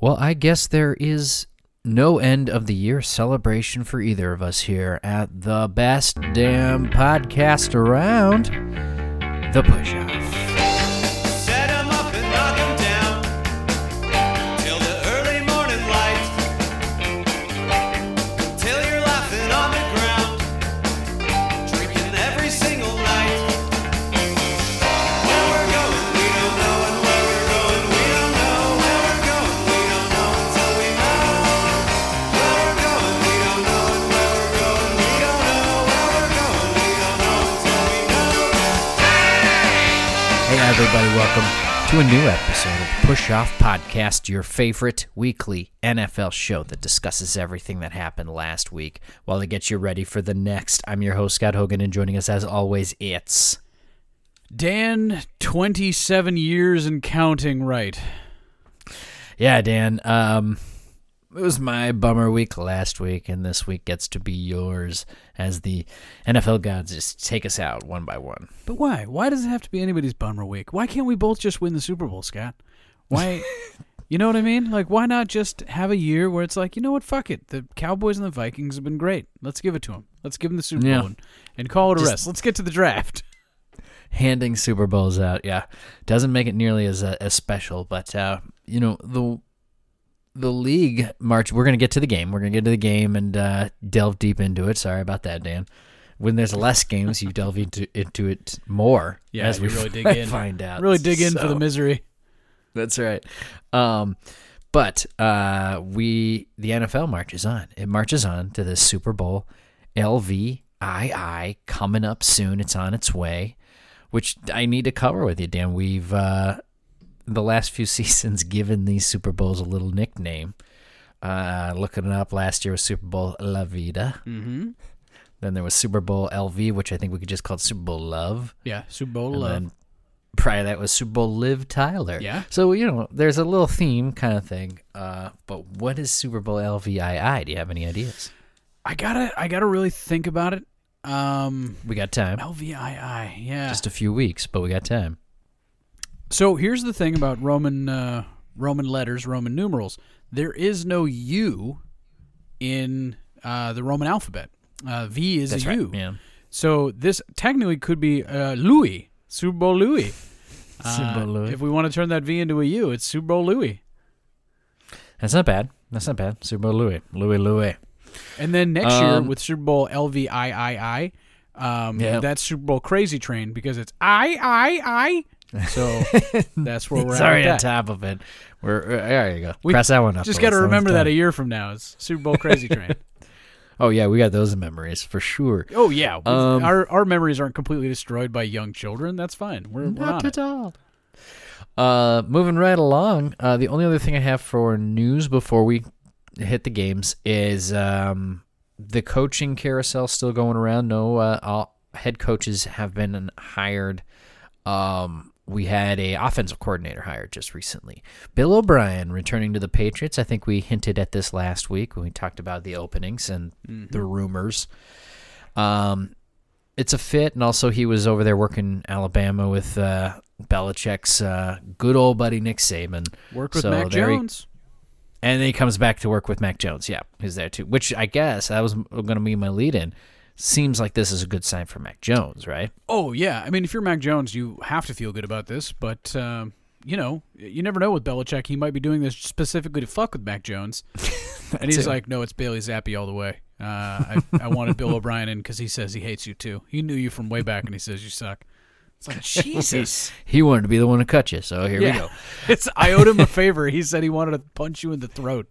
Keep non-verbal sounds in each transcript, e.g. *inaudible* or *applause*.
Well, I guess there is no end of the year celebration for either of us here at the best damn podcast around, The Push Off. To a new episode of Push Off Podcast, your favorite weekly NFL show that discusses everything that happened last week while it gets you ready for the next. I'm your host, Scott Hogan, and joining us as always, it's. Dan, 27 years and counting, right? Yeah, Dan. Um, it was my bummer week last week, and this week gets to be yours as the NFL gods just take us out one by one. But why? Why does it have to be anybody's bummer week? Why can't we both just win the Super Bowl, Scott? Why? *laughs* you know what I mean? Like, why not just have a year where it's like, you know what? Fuck it. The Cowboys and the Vikings have been great. Let's give it to them. Let's give them the Super Yeah. Bowl and, and call it a Just- rest. Let's get to the draft. *laughs* handing Super Bowls out. Yeah, doesn't make it nearly as uh, as special, but uh, you know the the league march. We're gonna get to the game. We're gonna get to the game and uh, delve deep into it. Sorry about that, Dan. When there's less games, you delve into into it more. Yeah, as we really *laughs* dig in. find out. Really dig in for the misery. That's right. Um, but uh, we the NFL marches on. It marches on to the Super Bowl LVII coming up soon. It's on its way, which I need to cover with you, Dan. We've uh, the last few *laughs* seasons given these Super Bowls a little nickname. Uh, looking it up, last year was Super Bowl La Vida. Mm-hmm. Then there was Super Bowl LV, which I think we could just call Super Bowl Love. Yeah, Super Bowl And love. then prior to that was Super Bowl Liv Tyler. Yeah. So, you know, there's a little theme kind of thing. Uh, but what is Super Bowl LVII? Do you have any ideas? I gotta, I gotta really think about it. Um, We got time. LVII, yeah. Just a few weeks, but we got time. So here's the thing about Roman uh, Roman letters, Roman numerals. There is no U in uh, the Roman alphabet. Uh, v is That's a right. U. Yeah. So this technically could be uh, Louis, Super Bowl Louis. Super Bowl Uh, Louis. If we want to turn that V into a U, it's Super Bowl Louis. That's not bad. That's not bad. Super Bowl Louis. Louis Louis. And then next year Um, with Super Bowl LVIII, um, Yeah. that's Super Bowl Crazy Train because it's I I I. So *laughs* that's where we're It's at. on top of it. We're, uh, there you go. We Press that one up. Just got to remember that a year from now is Super Bowl Crazy *laughs* Train. Oh, yeah. We got those memories for sure. Oh yeah, Um, our our memories aren't completely destroyed by young children. That's fine. We're, we're Not it. at all. Uh, moving right along. Uh, the only other thing I have for news before we hit the games is um, the coaching carousel still going around. No, uh, all head coaches have been hired. Um, we had a offensive coordinator hired just recently. Bill O'Brien returning to the Patriots. I think we hinted at this last week when we talked about the openings and the rumors. Um, it's a fit, and also he was over there working Alabama with uh, Belichick's uh, good old buddy Nick Saban. Work with So Mac there he- Jones. and then he comes back to work with Mac Jones. Yeah, he's there too. Which I guess that was going to be my lead in. Seems like this is a good sign for Mac Jones, right? Oh yeah, I mean if you're Mac Jones, you have to feel good about this. But um, you know, you never know with Belichick. He might be doing this specifically to fuck with Mac Jones. *laughs* and he's too. like, no, it's Bailey Zappe all the way. Uh, I, I wanted Bill O'Brien in because he says he hates you too. He knew you from way back, and he says you suck. It's like *laughs* Jesus. He wanted to be the one to cut you, so here we go. *laughs* it's. I owed him a favor. He said he wanted to punch you in the throat,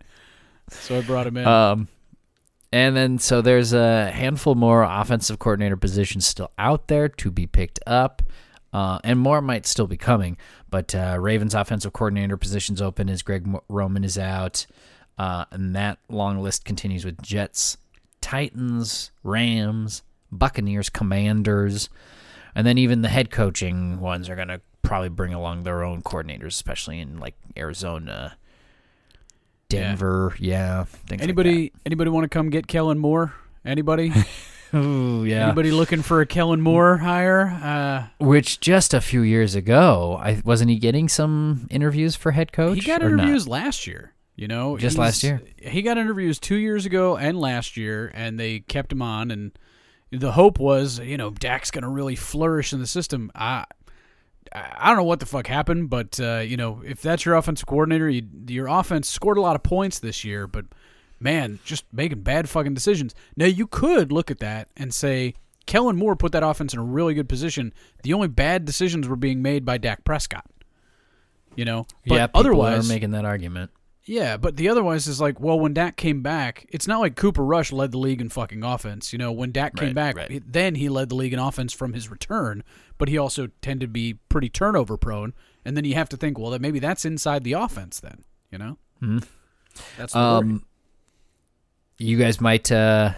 so I brought him in. Um, and then so there's a handful more offensive coordinator positions still out there to be picked up, uh, and more might still be coming. But uh, Ravens offensive coordinator positions open as Greg Roman is out, uh, and that long list continues with Jets, Titans, Rams, Buccaneers, Commanders, and then even the head coaching ones are gonna probably bring along their own coordinators, especially in like Arizona. Yeah. Denver, yeah. things like that. anybody? Anybody want to come get Kellen Moore? Anybody? *laughs* Ooh, yeah. Anybody looking for a Kellen Moore hire? Uh, Which just a few years ago, I wasn't he getting some interviews for head coach? he got or not? interviews last year. You know, Just last year. He got interviews two years ago and last year, and they kept him on. And the hope was, you know, Dak's going to really flourish in the system. I, I don't know what the fuck happened, but uh, you know, if that's your offensive coordinator, you, your offense scored a lot of points this year, but man, just making bad fucking decisions. Now you could look at that and say Kellen Moore put that offense in a really good position. The only bad decisions were being made by Dak Prescott. You know, but yeah, otherwise, are making that argument. yeah, but the otherwise is like, well, when Dak came back, it's not like Cooper Rush led the league in fucking offense. You know, when Dak came Right, back, right. then he led the league in offense from his return, but he also tended to be pretty turnover prone. And then you have to think, well, that maybe that's inside the offense then. You know, Mhm. that's the worry. Um, you guys might uh,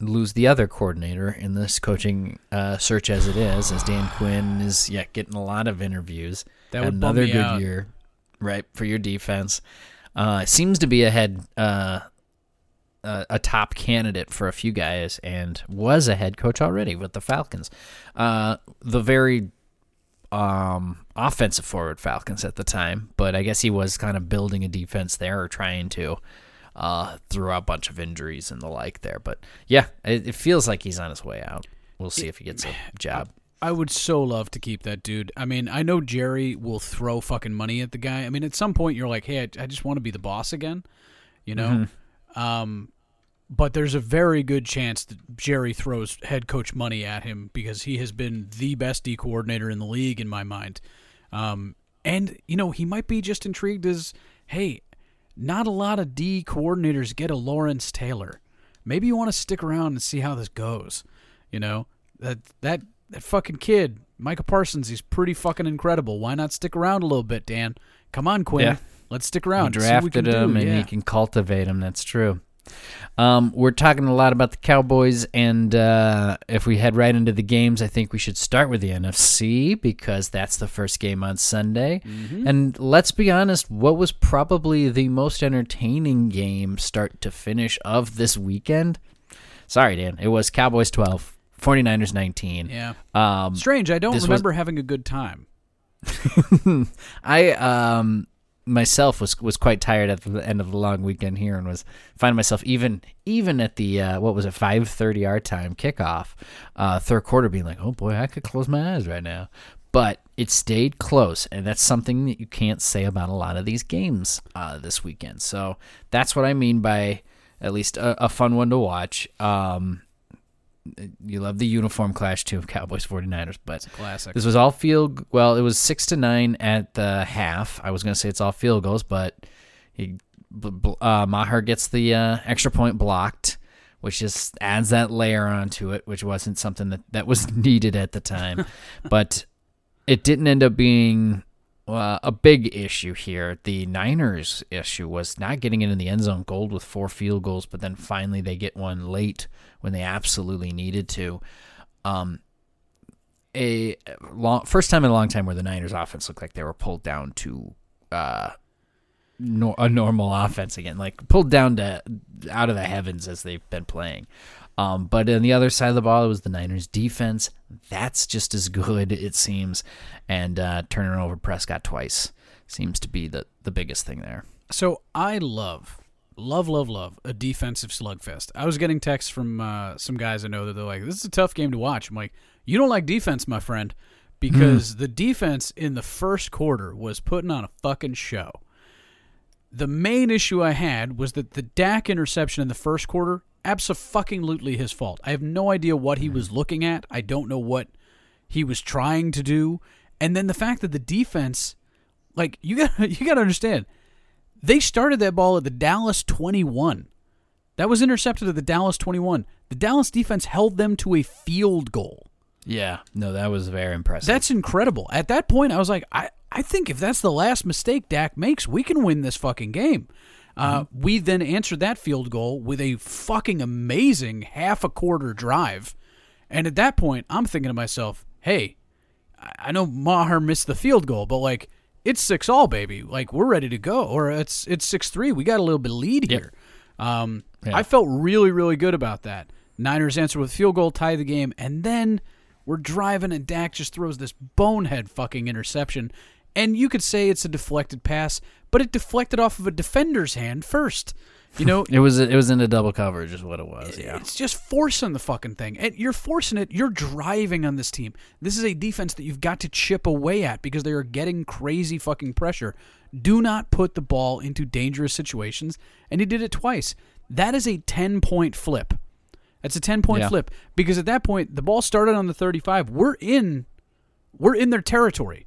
lose the other coordinator in this coaching uh, search as it is, as Dan Quinn is yet getting a lot of interviews. That would another good out. year, right, for your defense. Uh, seems to be ahead, uh, a, a top candidate for a few guys, and was a head coach already with the Falcons. Uh, the very um, offensive forward Falcons at the time, but I guess he was kind of building a defense there or trying to uh, through a bunch of injuries and the like there. But yeah, it, it feels like he's on his way out. We'll see if he gets a job. I would so love to keep that dude. I mean, I know Jerry will throw fucking money at the guy. I mean, at some point you're like, hey, I, I just want to be the boss again, you know. Um, but there's a very good chance that Jerry throws head coach money at him because he has been the best D coordinator in the league in my mind. Um, and you know, he might be just intrigued as, hey, not a lot of D coordinators get a Lawrence Taylor. Maybe you want to stick around and see how this goes. You know that that that fucking kid, Micah Parsons, he's pretty fucking incredible. Why not stick around a little bit, Dan? Come on, Quinn. Yeah. Let's stick He around. we drafted him do. and yeah. he can cultivate him. That's true. Um, we're talking a lot about the Cowboys, and uh, if we head right into the games, I think we should start with the NFC because that's the first game on Sunday. Mm-hmm. And let's be honest, what was probably the most entertaining game, start to finish, of this weekend? Sorry, Dan. It was Cowboys 12, 49ers 19. Yeah. Um, Strange. I don't this was- remember having a good time. *laughs* I um myself was was quite tired at the end of the long weekend here and was finding myself even even at the uh, what was it 5:30 our time kickoff uh third quarter being like oh boy I could close my eyes right now. But it stayed close and that's something that you can't say about a lot of these games uh this weekend. So that's what I mean by at least a, a fun one to watch. Um you love the uniform clash too of Cowboys 49ers but Classic. this was all field. Well, it was six to nine at the half. I was gonna say it's all field goals, but he, uh, Maher gets the uh, extra point blocked, which just adds that layer onto it, which wasn't something that that was *laughs* needed at the time. *laughs* but it didn't end up being uh, a big issue here. The Niners' issue was not getting it in the end zone gold with four field goals, but then finally they get one late when they absolutely needed to. Um, a long first time in a long time where the Niners offense looked like they were pulled down to uh nor, a normal *laughs* offense again, like pulled down to out of the heavens as they've been playing. Um, but on the other side of the ball, it was the Niners defense. That's just as good, it seems. And uh, turning over Prescott twice seems to be the, the biggest thing there. So I love, love, love, love a defensive slugfest. I was getting texts from uh, some guys I know that they're like, "This is a tough game to watch." I'm like, "You don't like defense, my friend, because the defense in the first quarter was putting on a fucking show." The main issue I had was that the Dak interception in the first quarter, absolutely his fault. I have no idea what he was looking at. I don't know what he was trying to do. And then the fact that the defense, like you got *laughs* you got to understand, they started that ball at the Dallas 21. That was intercepted at the Dallas 21. The Dallas defense held them to a field goal. Yeah, no, that was very impressive. That's incredible. At that point, I was like, I, I think if that's the last mistake Dak makes, we can win this fucking game. Uh, we then answered that field goal with a fucking amazing half a quarter drive. And at that point, I'm thinking to myself, hey, I- know Maher missed the field goal, but like, it's six all, baby. Like, we're ready to go. Or it's it's six three. We got a little bit of lead Yep. here. Um, Yeah. I felt really, really good about that. Niners answer with field goal, tie the game, and then we're driving, and Dak just throws this bonehead fucking interception. And you could say it's a deflected pass, but it deflected off of a defender's hand first. You know, *laughs* It was it was in a double coverage, is what it was. Yeah. it's just forcing the fucking thing. And you're forcing it. You're driving on this team. This is a defense that you've got to chip away at because they are getting crazy fucking pressure. Do not put the ball into dangerous situations. And he did it twice. That is a 10 point flip. That's a 10 point Yeah. flip because at that point the ball started on the 35. We're in we're in their territory.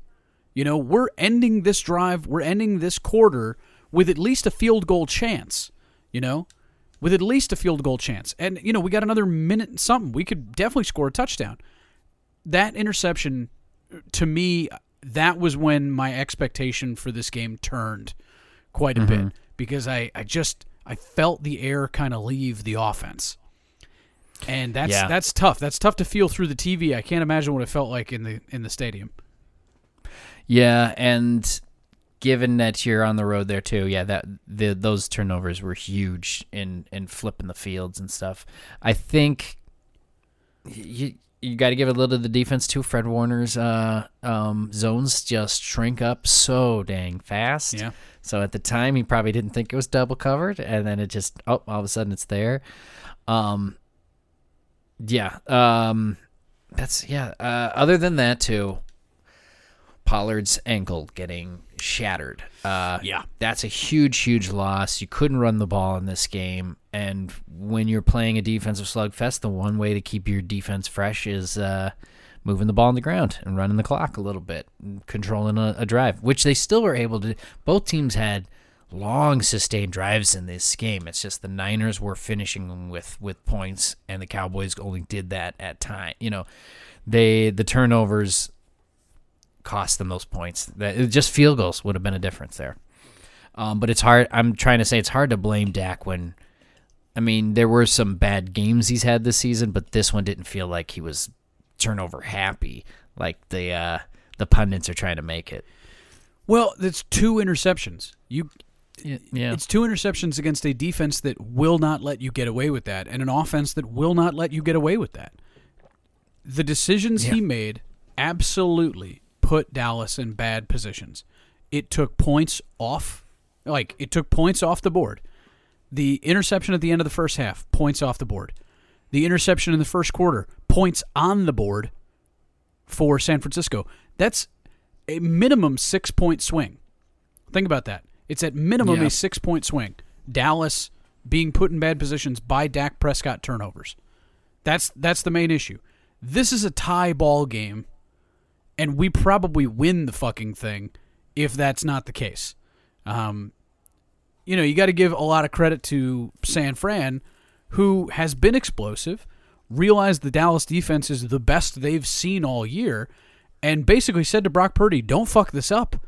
You know, we're ending this drive, we're ending this quarter with at least a field goal chance, you know? With at least a field goal chance. And you know, we got another minute and something. We could definitely score a touchdown. That interception to me that was when my expectation for this game turned quite a bit mm-hmm. because I I just I felt the air kind of leave the offense. And that's Yeah. that's tough. That's tough to feel through the TV. I can't imagine what it felt like in the in the stadium. Yeah, and given that you're on the road there too, yeah, that the those turnovers were huge in in flipping the fields and stuff. I think you you got to give a little to the defense too. Fred Warner's uh, um, zones just shrink up so dang fast. Yeah. So at the time, he probably didn't think it was double covered, and then it just oh, all of a sudden it's there. Um, yeah. Um, that's yeah. Uh, other than that, too, Pollard's ankle getting shattered. Uh, Yeah. that's a huge, huge loss. You couldn't run the ball in this game, and when you're playing a defensive slugfest, the one way to keep your defense fresh is uh, moving the ball on the ground and running the clock a little bit, controlling a, a drive, which they still were able to. Both teams had long sustained drives in this game. It's just the Niners were finishing them with with points, and the Cowboys only did that at time. You know, they the turnovers cost them those points. That just field goals would have been a difference there. Um, but it's hard. I'm trying to say it's hard to blame Dak when, I mean, there were some bad games he's had this season, but this one didn't feel like he was turnover happy like the uh, the pundits are trying to make it. Well, it's two interceptions. You Yeah, it's two interceptions against a defense that will not let you get away with that and an offense that will not let you get away with that. The decisions he made absolutely put Dallas in bad positions. It took points off like it took points off the board. The interception at the end of the first half, points off the board. The interception in the first quarter, points on the board for San Francisco. That's a minimum six point swing. Think about that. It's at minimum Yeah. a six point swing. Dallas being put in bad positions by Dak Prescott turnovers. That's that's the main issue. This is a tie ball game, and we probably win the fucking thing if that's not the case. Um, you know, you got to give a lot of credit to San Fran, who has been explosive, realized the Dallas defense is the best they've seen all year, and basically said to Brock Purdy, "Don't fuck this up.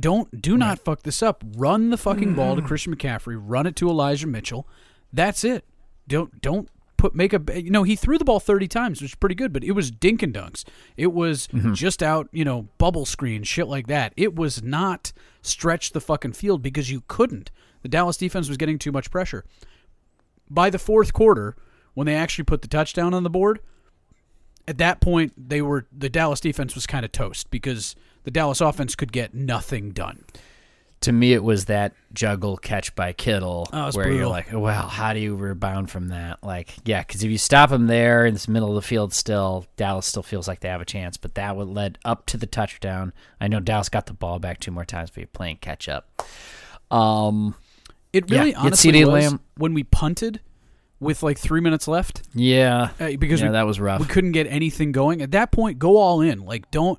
Don't do not fuck this up. Run the fucking ball to *clears throat* Christian McCaffrey. Run it to Elijah Mitchell. That's it. Don't don't put make a you know he threw the ball 30 times which is pretty good but it was dink and dunks. It was mm-hmm. just out you know bubble screen shit like that. It was not stretch the fucking field because you couldn't. The dallas defense was getting too much pressure. By the fourth quarter when they actually put the touchdown on the board at that point they were the dallas defense was kind of toast because the dallas offense could get nothing done to me, it was that juggle catch by Kittle Oh, where you're brutal. like, well, how do you rebound from that? Like, yeah, because if you stop him there in the middle of the field, still Dallas still feels like they have a chance. But that would led up to the touchdown. I know Dallas got the ball back two more times, but you're playing catch up. Um, it really get honestly was Lamb- when we punted with like three minutes left yeah, uh, because yeah, we, that was rough. we couldn't get anything going. At that point, go all in. Like don't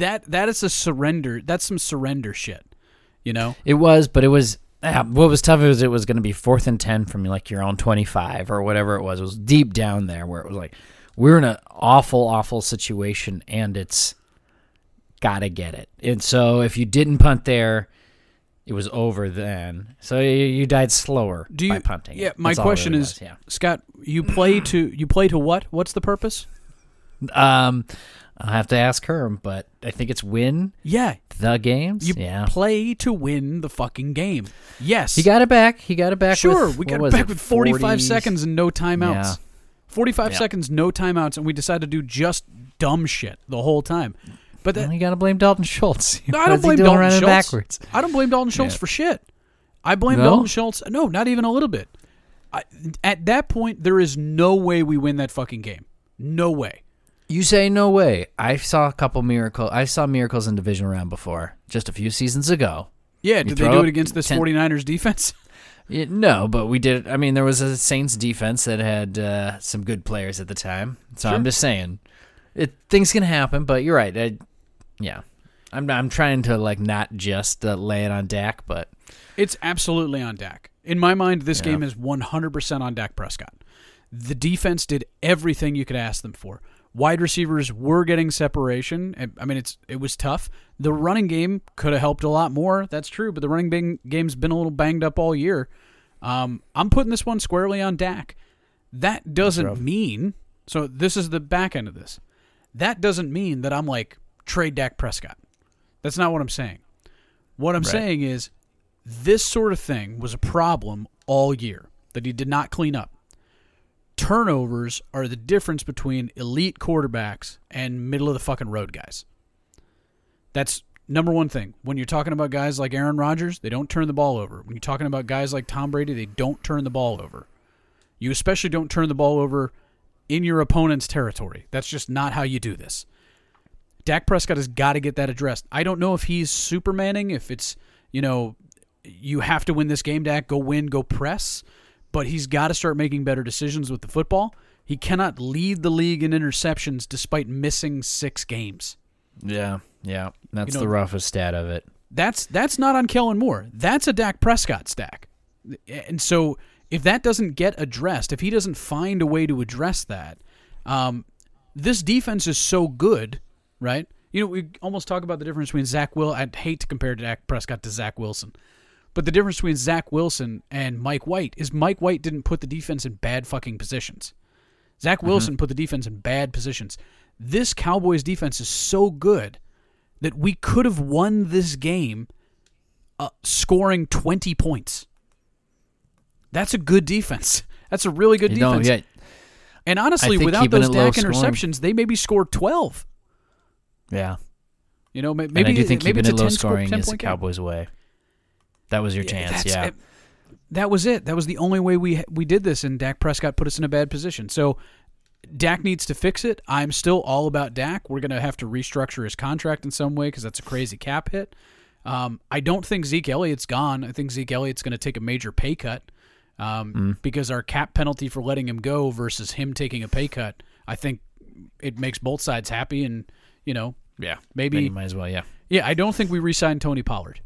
that that is a surrender. That's some surrender shit. You know? It was, but it was. ah, what was tough was it was going to be fourth and ten from like your own twenty five or whatever it was. It was deep down there where it was like we're in an awful, awful situation, and it's gotta get it. And so if you didn't punt there, it was over then. So you, you died slower Do you by punting. Yeah, my That's all it question really is was, yeah. Scott, you play to you play to what? What's the purpose? Um, I'll have to ask her, but I think it's win Yeah, the games. you yeah. play to win the fucking game. Yes. He got it back. He got it back. Sure, with, we got it back with 45 40s? seconds and no timeouts. Yeah. 45 Yeah. seconds, no timeouts, and we decided to do just dumb shit the whole time. But that, Well, you got to blame Dalton Schultz. *laughs* No, I don't blame Dalton Schultz. backwards? I don't blame Dalton Schultz Yeah. for shit. I blame No? Dalton Schultz. No, not even a little bit. I, at that point, there is no way we win that fucking game. No way. You say no way. I saw a couple miracle. I saw miracles in division round before, just a few seasons ago. Yeah, did they do it against this 10 49ers defense? *laughs* Yeah, no, but we did. I mean, there was a Saints defense that had uh, some good players at the time. So I'm just saying, it things can happen. But you're right. I, yeah, I'm I'm trying to like not just uh, lay it on Dak, but It's absolutely on Dak. In my mind, this Yeah. game is 100% on Dak Prescott. The defense did everything you could ask them for. Wide receivers were getting separation. I mean, it's it was tough. The running game could have helped a lot more. That's true, but the running game's been a little banged up all year. Um, I'm putting this one squarely on Dak. That doesn't mean so. This is the back end of this. That doesn't mean that I'm like trade Dak Prescott. That's not what I'm saying. What I'm Right. saying is this sort of thing was a problem all year that he did not clean up. Turnovers are the difference between elite quarterbacks and middle of the fucking road guys. That's number one thing. When you're talking about guys like Aaron Rodgers, they don't turn the ball over. When you're talking about guys like Tom Brady, they don't turn the ball over. You especially don't turn the ball over in your opponent's territory. That's just not how you do this. Dak Prescott has got to get that addressed. I don't know if he's Supermaning, if it's, you know, you have to win this game, Dak, go win, go press, but he's got to start making better decisions with the football. He cannot lead the league in interceptions despite missing six games. yeah, yeah, that's know- the roughest stat of it. That's that's not on Kellen Moore. That's a Dak Prescott stack. And so if that doesn't get addressed, if he doesn't find a way to address that, um, this defense is so good, right? You know, we almost talk about the difference between Zach Will. I'd hate to compare Dak Prescott to Zach Wilson, but the difference between Zach Wilson and Mike White is Mike White didn't put the defense in bad fucking positions. Zach Wilson put the defense in bad positions. This Cowboys defense is so good that we could have won this game uh, scoring 20 points. That's a good defense. *laughs* That's a really good You know, defense. yeah, and honestly, without those Dak scoring- interceptions, they maybe scored 12. yeah. You know, may- maybe and I do think maybe keeping it's it a low 10 score- scoring 10 is the. Cowboys' way. That was your chance, yeah. it- that was it. That was the only way we we did this, and Dak Prescott put us in a bad position. So Dak needs to fix it. I'm still all about Dak. We're going to have to restructure his contract in some way because that's a crazy cap hit. Um, I don't think Zeke Elliott's gone. I think Zeke Elliott's going to take a major pay cut um, Mm. because our cap penalty for letting him go versus him taking a pay cut, I think it makes both sides happy. And you know, yeah, maybe Then you might as well, yeah. yeah, I don't think we re-sign Tony Pollard.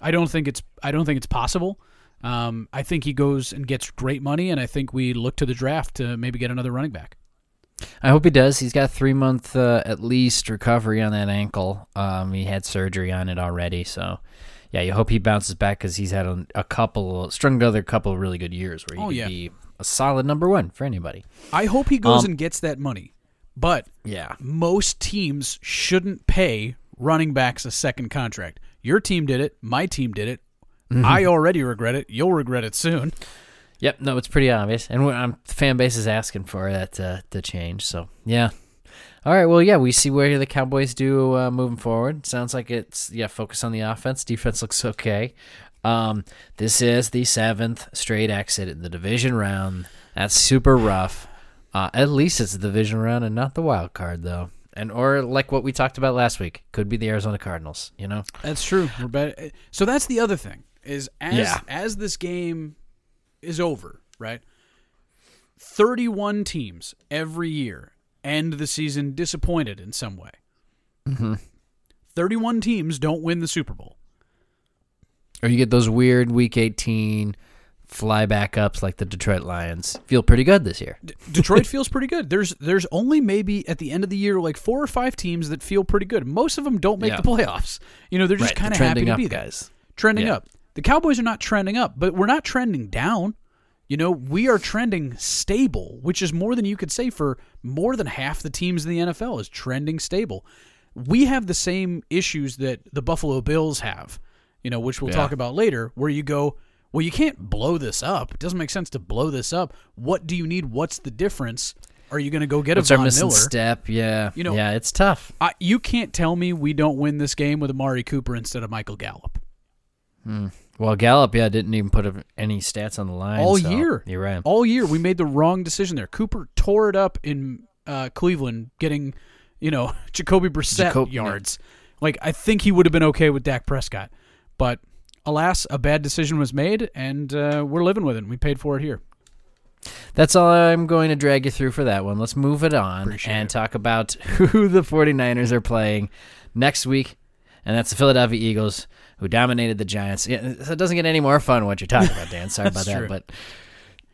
I don't think it's I don't think it's possible. Um, I think he goes and gets great money, and I think we look to the draft to maybe get another running back. I hope he does. He's got three month uh, at least recovery on that ankle. Um, he had surgery on it already, so yeah, you hope he bounces back because he's had a, a couple, strung together a couple of really good years where he Oh, could yeah. be a solid number one for anybody. I hope he goes Um, and gets that money, but Yeah, most teams shouldn't pay running backs a second contract. Your team did it. My team did it. Mm-hmm. I already regret it. You'll regret it soon. yep. No, it's pretty obvious, and um, the fan base is asking for that uh, to change. So yeah. All right. Well, yeah, we see where the Cowboys do uh, moving forward. Sounds like it's yeah, focus on the offense. Defense *laughs* looks okay. Um, this is the seventh straight exit in the division round. That's super rough. Uh, at least it's the division round and not the wild card, though. And or like what we talked about last week, could be the Arizona Cardinals. You know. That's true. So that's the other thing is as Yeah. as this game is over, right? Thirty-one teams every year end the season disappointed in some way. Mm-hmm. Thirty-one teams don't win the Super Bowl. Or you get those weird Week 18 fly back ups like the Detroit Lions. Feel pretty good this year. D- Detroit *laughs* feels pretty good. There's there's only maybe at the end of the year like four or five teams that feel pretty good. Most of them don't make Yeah. the playoffs. You know, they're just Right, kind of happy to up be there. guys. trending Yeah. up. The Cowboys are not trending up, but we're not trending down. You know, we are trending stable, which is more than you could say for more than half the teams in the NFL is trending stable. We have the same issues that the Buffalo Bills have, you know, which we'll Yeah. talk about later, where you go, well, you can't blow this up. It doesn't make sense to blow this up. What do you need? What's the difference? Are you going to go get a What's our missing Miller? step? Yeah, You know- yeah, it's tough. I, you can't tell me we don't win this game with Amari Cooper instead of Michael Gallup. Well, Gallup, yeah, didn't even put any stats on the line All so year. You're right. All year, we made the wrong decision there. Cooper tore it up in uh, Cleveland, getting, you know, *laughs* Jacoby Brissett Jacob- yards. Like, I think he would have been okay with Dak Prescott. But alas, a bad decision was made, and uh, we're living with it. and We paid for it here. That's all I'm going to drag you through for that one. Let's move it on Appreciate and it. talk about *laughs* who the 49ers are playing next week. And that's the Philadelphia Eagles, who dominated the Giants. Yeah, it doesn't get any more fun what you're talking about, Dan. Sorry *laughs* about that. true. But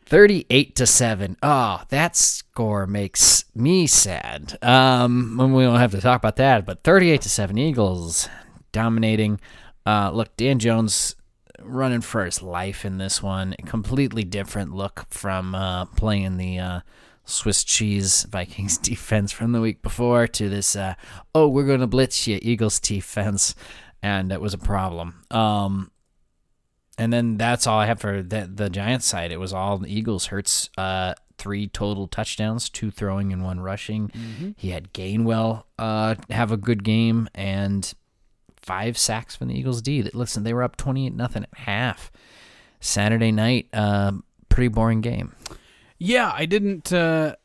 38 to 7. Oh, that score makes me sad. Um, we don't have to talk about that, but 38 to 7 Eagles dominating. Uh, look, Dan Jones running for his life in this one. Completely different look from uh, playing the uh, Swiss cheese Vikings *laughs* defense from the week before to this. Uh, oh, we're going to blitz you, Eagles defense, and it was a problem. Um, and then that's all I have for the, the Giants side. It was all the Eagles. Hurts uh, three total touchdowns, two throwing and one rushing. He had Gainwell uh, have a good game and five sacks from the Eagles D. Listen, they were up twenty eight nothing at half. Saturday night, um, pretty boring game. Yeah, I didn't. Uh,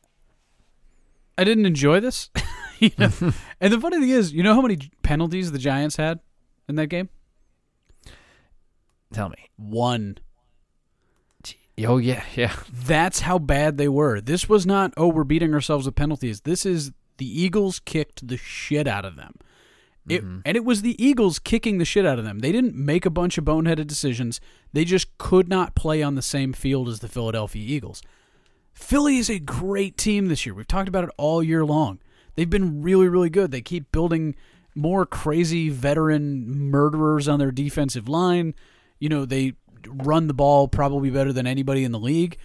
I didn't enjoy this. *laughs* You know? *laughs* and the funny thing is, you know how many penalties the Giants had in that game? Tell me. One. Oh yeah, yeah. That's how bad they were. This was not, oh, we're beating ourselves with penalties. This is the Eagles kicked the shit out of them. It, mm-hmm. And it was the Eagles kicking the shit out of them. They didn't make a bunch of boneheaded decisions. They just could not play on the same field as the Philadelphia Eagles. Philly is a great team this year. We've talked about it all year long. They've been really, really good. They keep building more crazy veteran murderers on their defensive line. You know, they run the ball probably better than anybody in the league.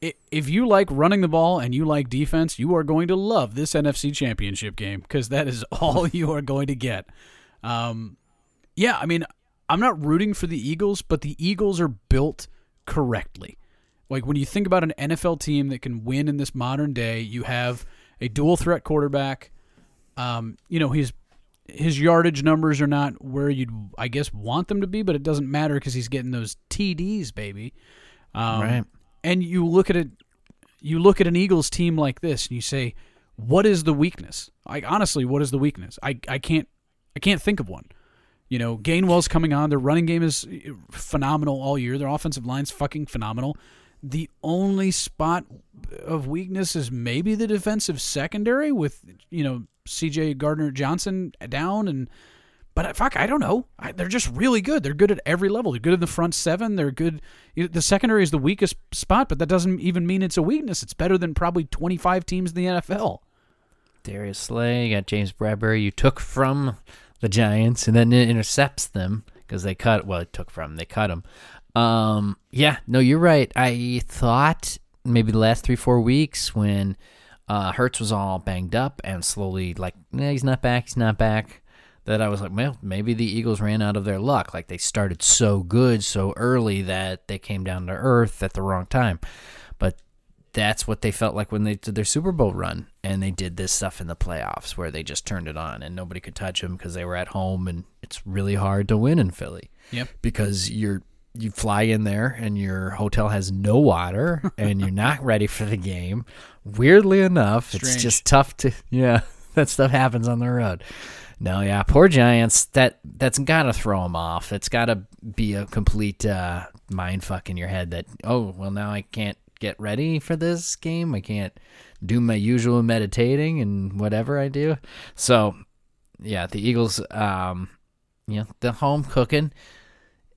If you like running the ball and you like defense, you are going to love this NFC Championship game because that is *laughs* all you are going to get. Um, yeah, I mean, I'm not rooting for the Eagles, but the Eagles are built correctly. Like when you think about an NFL team that can win in this modern day, you have a dual threat quarterback. Um, you know, his his yardage numbers are not where you'd I guess want them to be, but it doesn't matter because he's getting those TDs, baby. Um, Right. And you look at it, you look at an Eagles team like this, and you say, "What is the weakness?" Like honestly, what is the weakness? I I can't I can't think of one. You know, Gainwell's coming on. Their running game is eh, phenomenal all year. Their offensive line's fucking phenomenal. The only spot of weakness is maybe the defensive secondary with you know C.J. Gardner Johnson down and. But uh, fuck, I don't know. I, they're just really good. They're good at every level. They're good in the front seven. They're good. you know, The secondary is the weakest spot, but that doesn't even mean it's a weakness. It's better than probably 25 teams in the NFL. Darius Slay, you got James Bradberry. You took from the Giants and then it intercepts them because they cut. Well, it took from they cut him. Um, yeah, no, you're right. I thought maybe the last three four weeks when uh, Hurts was all banged up and slowly like, nah, he's not back. He's not back. That I was like, well, maybe the Eagles ran out of their luck. Like they started so good so early that they came down to earth at the wrong time. But that's what they felt like when they did their Super Bowl run, and they did this stuff in the playoffs where they just turned it on and nobody could touch them because they were at home, and it's really hard to win in Philly. Yep. because you're you fly in there and your hotel has no water *laughs* and you're not ready for the game. Weirdly enough, it's just tough to *laughs* yeah. That stuff happens on the road. No, yeah, poor Giants. That that's got to throw them off. It's got to be a complete uh, mind fuck in your head that oh well now I can't get ready for this game. I can't do my usual meditating and whatever I do. So yeah, the Eagles, um, you know, the home cooking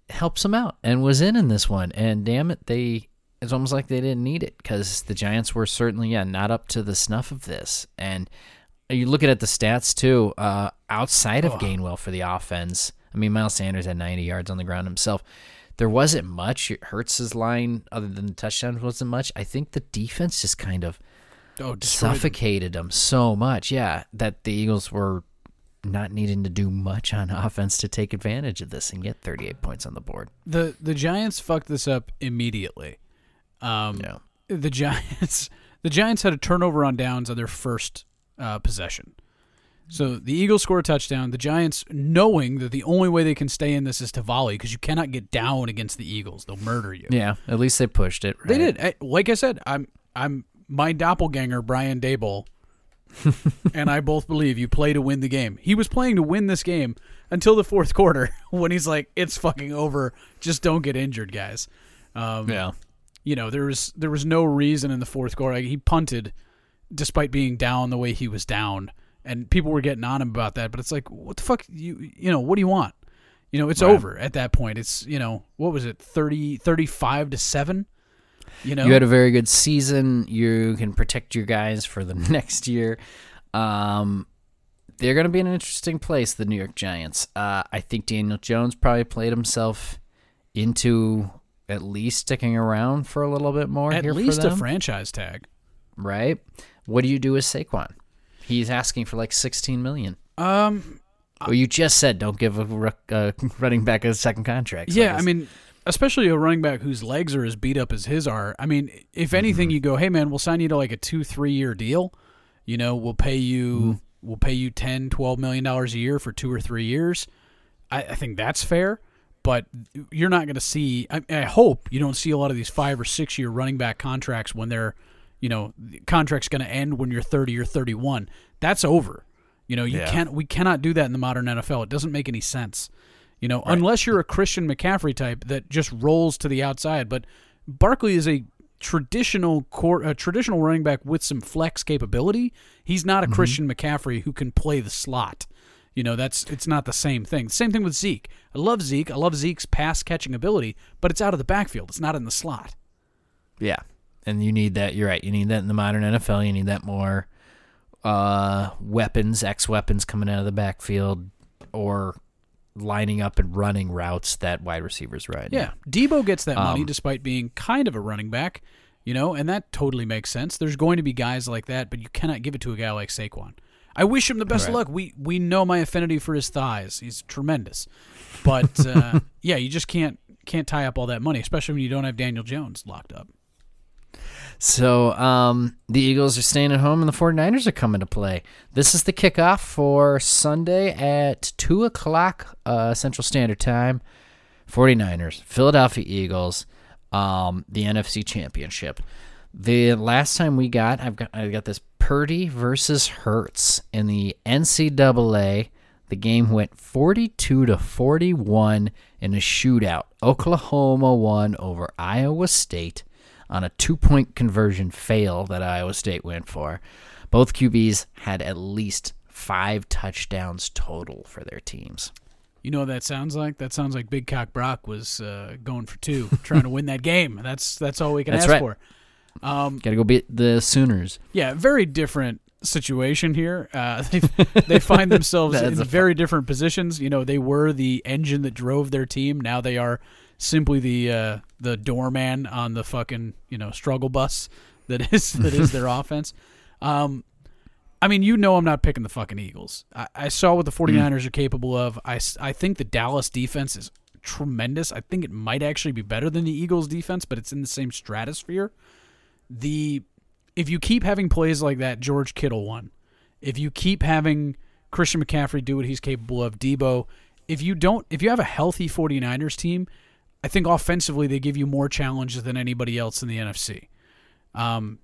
helps them out and was in in this one. And damn it, they it's almost like they didn't need it because the Giants were certainly yeah not up to the snuff of this. And you looking at the stats too, uh, outside of Gainwell for the offense. I mean, Miles Sanders had 90 yards on the ground himself. There wasn't much. Hurts's line, other than the touchdowns, wasn't much. I think the defense just kind of Oh, them. suffocated them so much. Yeah, that the Eagles were not needing to do much on *laughs* offense to take advantage of this and get 38 points on the board. the the Giants fucked this up immediately. Um, Yeah. The Giants *laughs* The Giants had a turnover on downs on their first uh, possession. So the Eagles score a touchdown. The Giants, knowing that the only way they can stay in this is to volley because you cannot get down against the Eagles; they'll murder you. Yeah, at least they pushed it. They did. I, like I said, I'm I'm my doppelganger Brian Daboll, *laughs* and I both believe you play to win the game. He was playing to win this game until the fourth quarter *laughs* when he's like, "It's fucking over. Just don't get injured, guys." Um, Yeah. you know there was there was no reason in the fourth quarter. Like, he punted despite being down the way he was down, and people were getting on him about that. But it's like, what the fuck? You you know what do you want? You know it's Right. over at that point. It's you know what was it 30, 35 to seven. You know You had a very good season. You can protect your guys for the *laughs* next year. Um, they're going to be in an interesting place, the New York Giants. Uh, I think Daniel Jones probably played himself into at least sticking around for a little bit more. at here for least a franchise tag. right? What do you do with Saquon? He's asking for like sixteen million. Um, Well, you just said don't give a uh, *laughs* running back a second contract. so yeah, I guess- mean, especially a running back whose legs are as beat up as his are. I mean, if anything, Mm-hmm. you go, hey man, we'll sign you to like a two, three year deal. You know, we'll pay you, Mm-hmm. we'll pay you 10 12 million dollars a year for two or three years. I, I think that's fair, but you're not going to see. I, I hope you don't see a lot of these five or six year running back contracts when they're, you know, the contract's going to end when you're 30 or 31. That's over. You know, you Yeah. can't. We cannot do that in the modern NFL. It doesn't make any sense. You know, unless you're a Christian McCaffrey type that just rolls to the outside. But Barkley is a traditional core, a traditional running back with some flex capability. He's not a mm-hmm. Christian McCaffrey who can play the slot. You know, that's it's not the same thing. Same thing with Zeke. I love Zeke. I love Zeke's pass catching ability, but it's out of the backfield. It's not in the slot. Yeah. And you need that. You're right. You need that in the modern NFL. You need that more uh, weapons, X weapons coming out of the backfield or lining up and running routes that wide receivers run. Yeah, Deebo gets that money Um, despite being kind of a running back, you know, and that totally makes sense. There's going to be guys like that, but you cannot give it to a guy like Saquon. I wish him the best of Right. luck. We we know my affinity for his thighs. He's tremendous, but uh, *laughs* yeah, you just can't can't tie up all that money, especially when you don't have Daniel Jones locked up. So um, the Eagles are staying at home and the 49ers are coming to play. This is the kickoff for Sunday at 2 o'clock uh, Central Standard Time. 49ers, Philadelphia Eagles, um, the NFC Championship. The last time we got, I've got, I got this Purdy versus Hurts in the NCAA. The game went 42 to 41 in a shootout. Oklahoma won over Iowa State on a two-point conversion fail that Iowa State went for. Both QBs had at least five touchdowns total for their teams. You know what that sounds like? That sounds like Big Cock Brock was uh, going for two, trying to win that game. That's that's all we can That's ask right. for. Um, Got to go beat the Sooners. Yeah, very different situation here. Uh, *laughs* they they find themselves *laughs* in very different positions. You know, they were the engine that drove their team. Now they are simply the uh, the doorman on the fucking you know struggle bus that *laughs* is that is their *laughs* offense. Um, I mean, you know, I'm not picking the fucking Eagles. I, I saw what the 49ers are capable of. I, I think the Dallas defense is tremendous. I think it might actually be better than the Eagles defense, but it's in the same stratosphere the if you keep having plays like that George Kittle one, if you keep having Christian McCaffrey do what he's capable of, Deebo, if you don't if you have a healthy 49ers team, I think offensively they give you more challenges than anybody else in the NFC. Um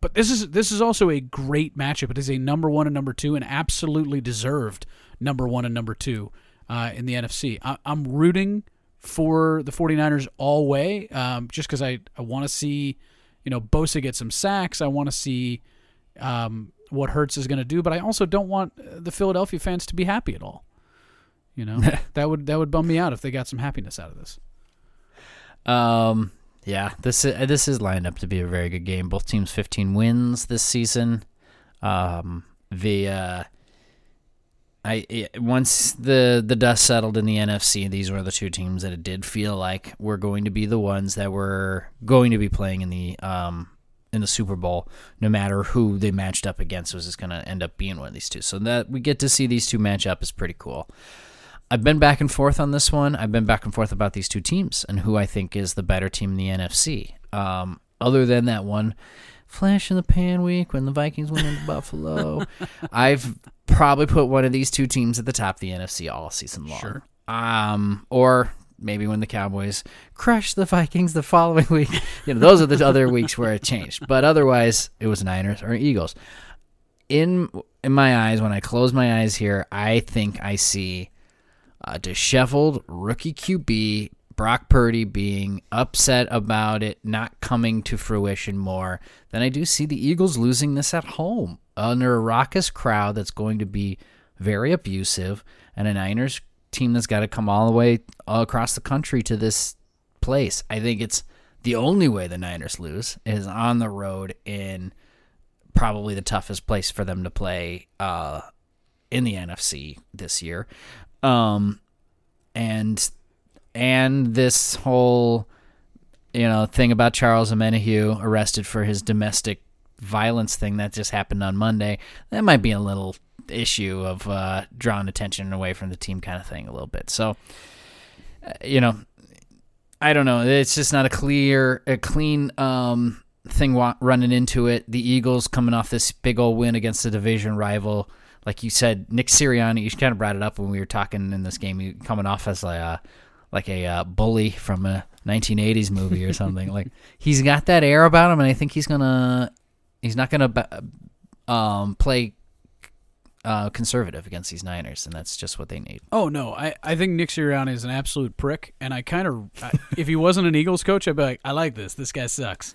but this is this is also a great matchup. It is a number one and number two, and absolutely deserved number one and number two uh, in the NFC. I, I'm rooting for the 49ers all way, um, just because I, I want to see, you know, Bosa get some sacks. I want to see um, what Hurts is going to do, but I also don't want the Philadelphia fans to be happy at all. You know, *laughs* that would that would bum me out if they got some happiness out of this. Um, yeah, this is this is lined up to be a very good game. Both teams 15 wins this season. Um, the uh, I it, once the the dust settled in the NFC, these were the two teams that it did feel like were going to be the ones that were going to be playing in the um in the Super Bowl, no matter who they matched up against, was just going to end up being one of these two. So that we get to see these two match up is pretty cool. I've been back and forth on this one. I've been back and forth about these two teams and who I think is the better team in the NFC. Um, other than that one flash in the pan week when the Vikings went into Buffalo. *laughs* I've probably put one of these two teams at the top of the NFC all season long. Sure. Um, or maybe when the Cowboys crush the Vikings the following week. You know, those are the other weeks where it changed. But otherwise, it was Niners or Eagles. In in my eyes, when I close my eyes here, I think I see a disheveled rookie QB, Brock Purdy being upset about it not coming to fruition more than I do see the Eagles losing this at home under a raucous crowd that's going to be very abusive and a Niners team that's got to come all the way all across the country to this place. I think it's the only way the Niners lose is on the road in probably the toughest place for them to play uh, in the NFC this year. Um, and and this whole you know thing about Charles Omenihu arrested for his domestic violence thing that just happened on Monday. That might be a little issue of uh, drawing attention away from the team kind of thing a little bit. So uh, you know, I don't know. It's just not a clear, a clean um, thing wa- running into it. The Eagles coming off this big old win against the division rival. Like you said, Nick Sirianni, you kind of brought it up when we were talking in this game. Coming off as like a, like a uh, bully from a 1980s movie or something. like *laughs* he's got that air about him, and I think he's gonna, he's not gonna um, play uh, conservative against these Niners, and that's just what they need. Oh no, I, I think Nick Sirianni is an absolute prick, and I kind of if he wasn't an Eagles coach, I'd be like, I like this. This guy sucks.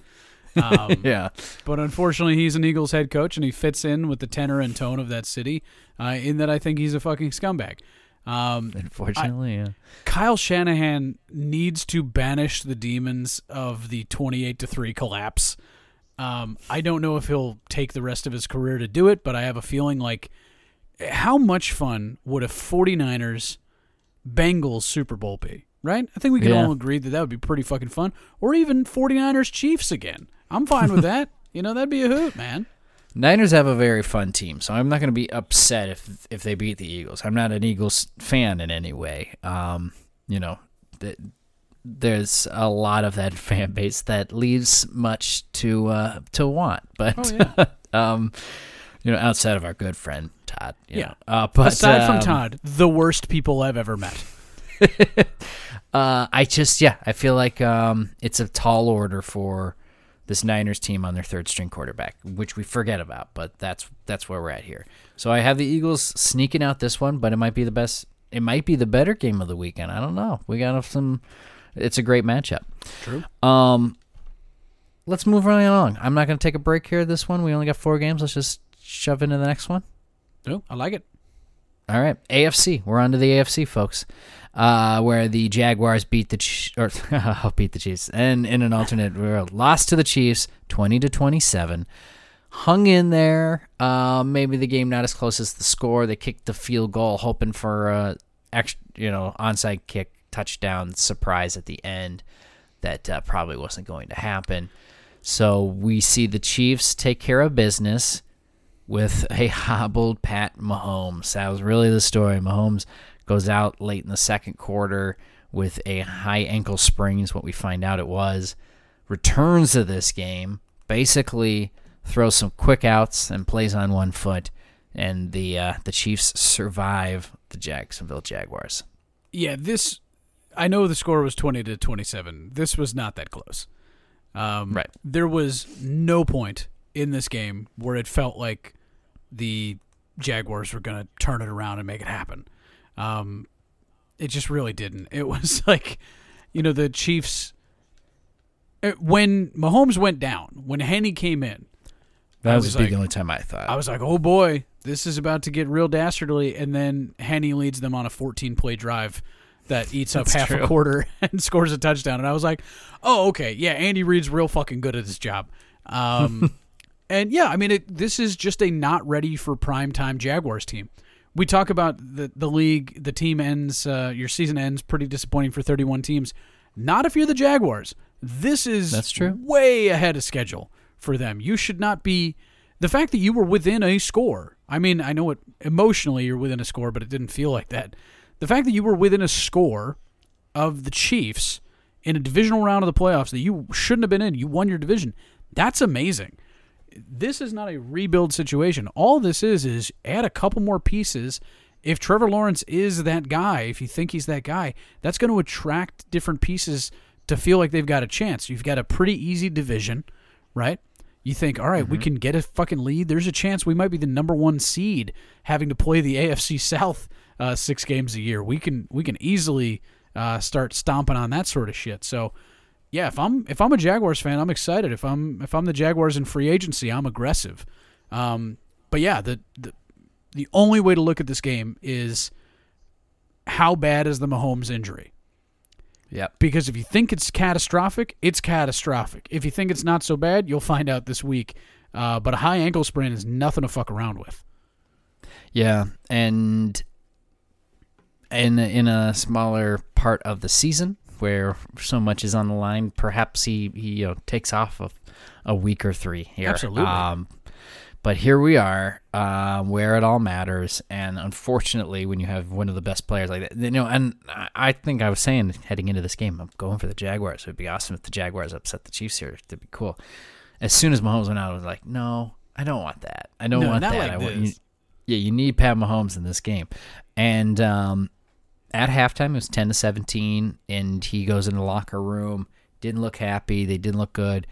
Um, *laughs* Yeah, But unfortunately, he's an Eagles head coach, and he fits in with the tenor and tone of that city. Uh, in that, I think he's a fucking scumbag. Um, unfortunately, yeah. Kyle Shanahan needs to banish the demons of the twenty-eight to three collapse. Um, I don't know if he'll take the rest of his career to do it, but I have a feeling like how much fun would a 49ers Bengals Super Bowl be? Right? I think we can Yeah. all agree that that would be pretty fucking fun. Or even 49ers Chiefs again. I'm fine with that. *laughs* You know, that'd be a hoot, man. Niners have a very fun team, so I'm not going to be upset if if they beat the Eagles. I'm not an Eagles fan in any way. Um, you know, th- there's a lot of that *laughs* fan base that leaves much to uh, to want, but Oh, yeah. *laughs* um, you know, outside of our good friend Todd, you Yeah. know. Uh, but Aside from um, Todd, the worst people I've ever met. uh, I just yeah, I feel like um, it's a tall order for this Niners team on their third string quarterback, which we forget about, but that's that's where we're at here. So I have the Eagles sneaking out this one, but it might be the best. It might be the better game of the weekend. I don't know. We got some. It's a great matchup. True. Um, let's move right along. I'm not going to take a break here. This one, we only got four games. Let's just shove into the next one. No, I like it. All right, AFC. We're on to the AFC, folks, uh, where the Jaguars beat the Ch- or *laughs* beat the Chiefs, and in an alternate world, lost to the Chiefs, twenty to twenty-seven. Hung in there. Uh, maybe the game not as close as the score. They kicked the field goal, hoping for a ex- you know onside kick touchdown surprise at the end. That uh, probably wasn't going to happen. So we see the Chiefs take care of business with a hobbled Pat Mahomes. That was really the story. Mahomes goes out late in the second quarter with a high ankle sprain, is what we find out it was. Returns to this game, basically throws some quick outs and plays on one foot, and the uh, the Chiefs survive the Jacksonville Jaguars. Yeah, this. I know the score was twenty to twenty-seven. This was not that close. Um, Right. There was no point in this game where it felt like the Jaguars were going to turn it around and make it happen. Um, it just really didn't. It *laughs* was like, you know, the Chiefs. it- when Mahomes went down, when Henne came in, That I was, like- the only time I thought. I was like, oh boy, this is about to get real dastardly. And then Henne leads them on a 14 play drive that eats up half a quarter *laughs* and scores a touchdown. And I was like, oh, okay. Yeah, Andy Reid's real fucking good at his job. Um, *laughs* and yeah, I mean, it, this is just a not ready for prime time Jaguars team. We talk about the, the league, the team ends, uh, your season ends pretty disappointing for 31 teams. Not if you're the Jaguars. This is That's true. way ahead of schedule for them. You should not be. The fact that you were within a score. I mean, I know it emotionally you're within a score, but it didn't feel like that. The fact that you were within a score of the Chiefs in a divisional round of the playoffs that you shouldn't have been in, you won your division. That's amazing. This is not a rebuild situation. All this is is add a couple more pieces. If Trevor Lawrence is that guy, if you think he's that guy, that's going to attract different pieces to feel like they've got a chance. You've got a pretty easy division, right? You think, all right, we can get a fucking lead. There's a chance we might be the number one seed, having to play the AFC South uh, six games a year. We can we can easily uh, start stomping on that sort of shit. So, yeah, if I'm if I'm a Jaguars fan, I'm excited. If I'm if I'm the Jaguars in free agency, I'm aggressive. Um, but yeah, the, the the only way to look at this game is how bad is the Mahomes injury? Yep. Because if you think it's catastrophic, it's catastrophic. If you think it's not so bad, you'll find out this week. Uh, but a high ankle sprain is nothing to fuck around with. Yeah, and in in a smaller part of the season where so much is on the line, perhaps he, he you know takes off a, a week or three here. Absolutely. Um, but here we are, um, where it all matters, and unfortunately, when you have one of the best players like that, you know, and I- think I was saying heading into this game, I'm going for the Jaguars. It'd be awesome if the Jaguars upset the Chiefs here. It'd be cool. As soon as Mahomes went out, I was like, no, I don't want that. I don't No, want that. like I want, you, yeah, you need Pat Mahomes in this game. And um, at halftime, it was 10 to 17, and he goes in the locker room. Didn't look happy. They didn't look good.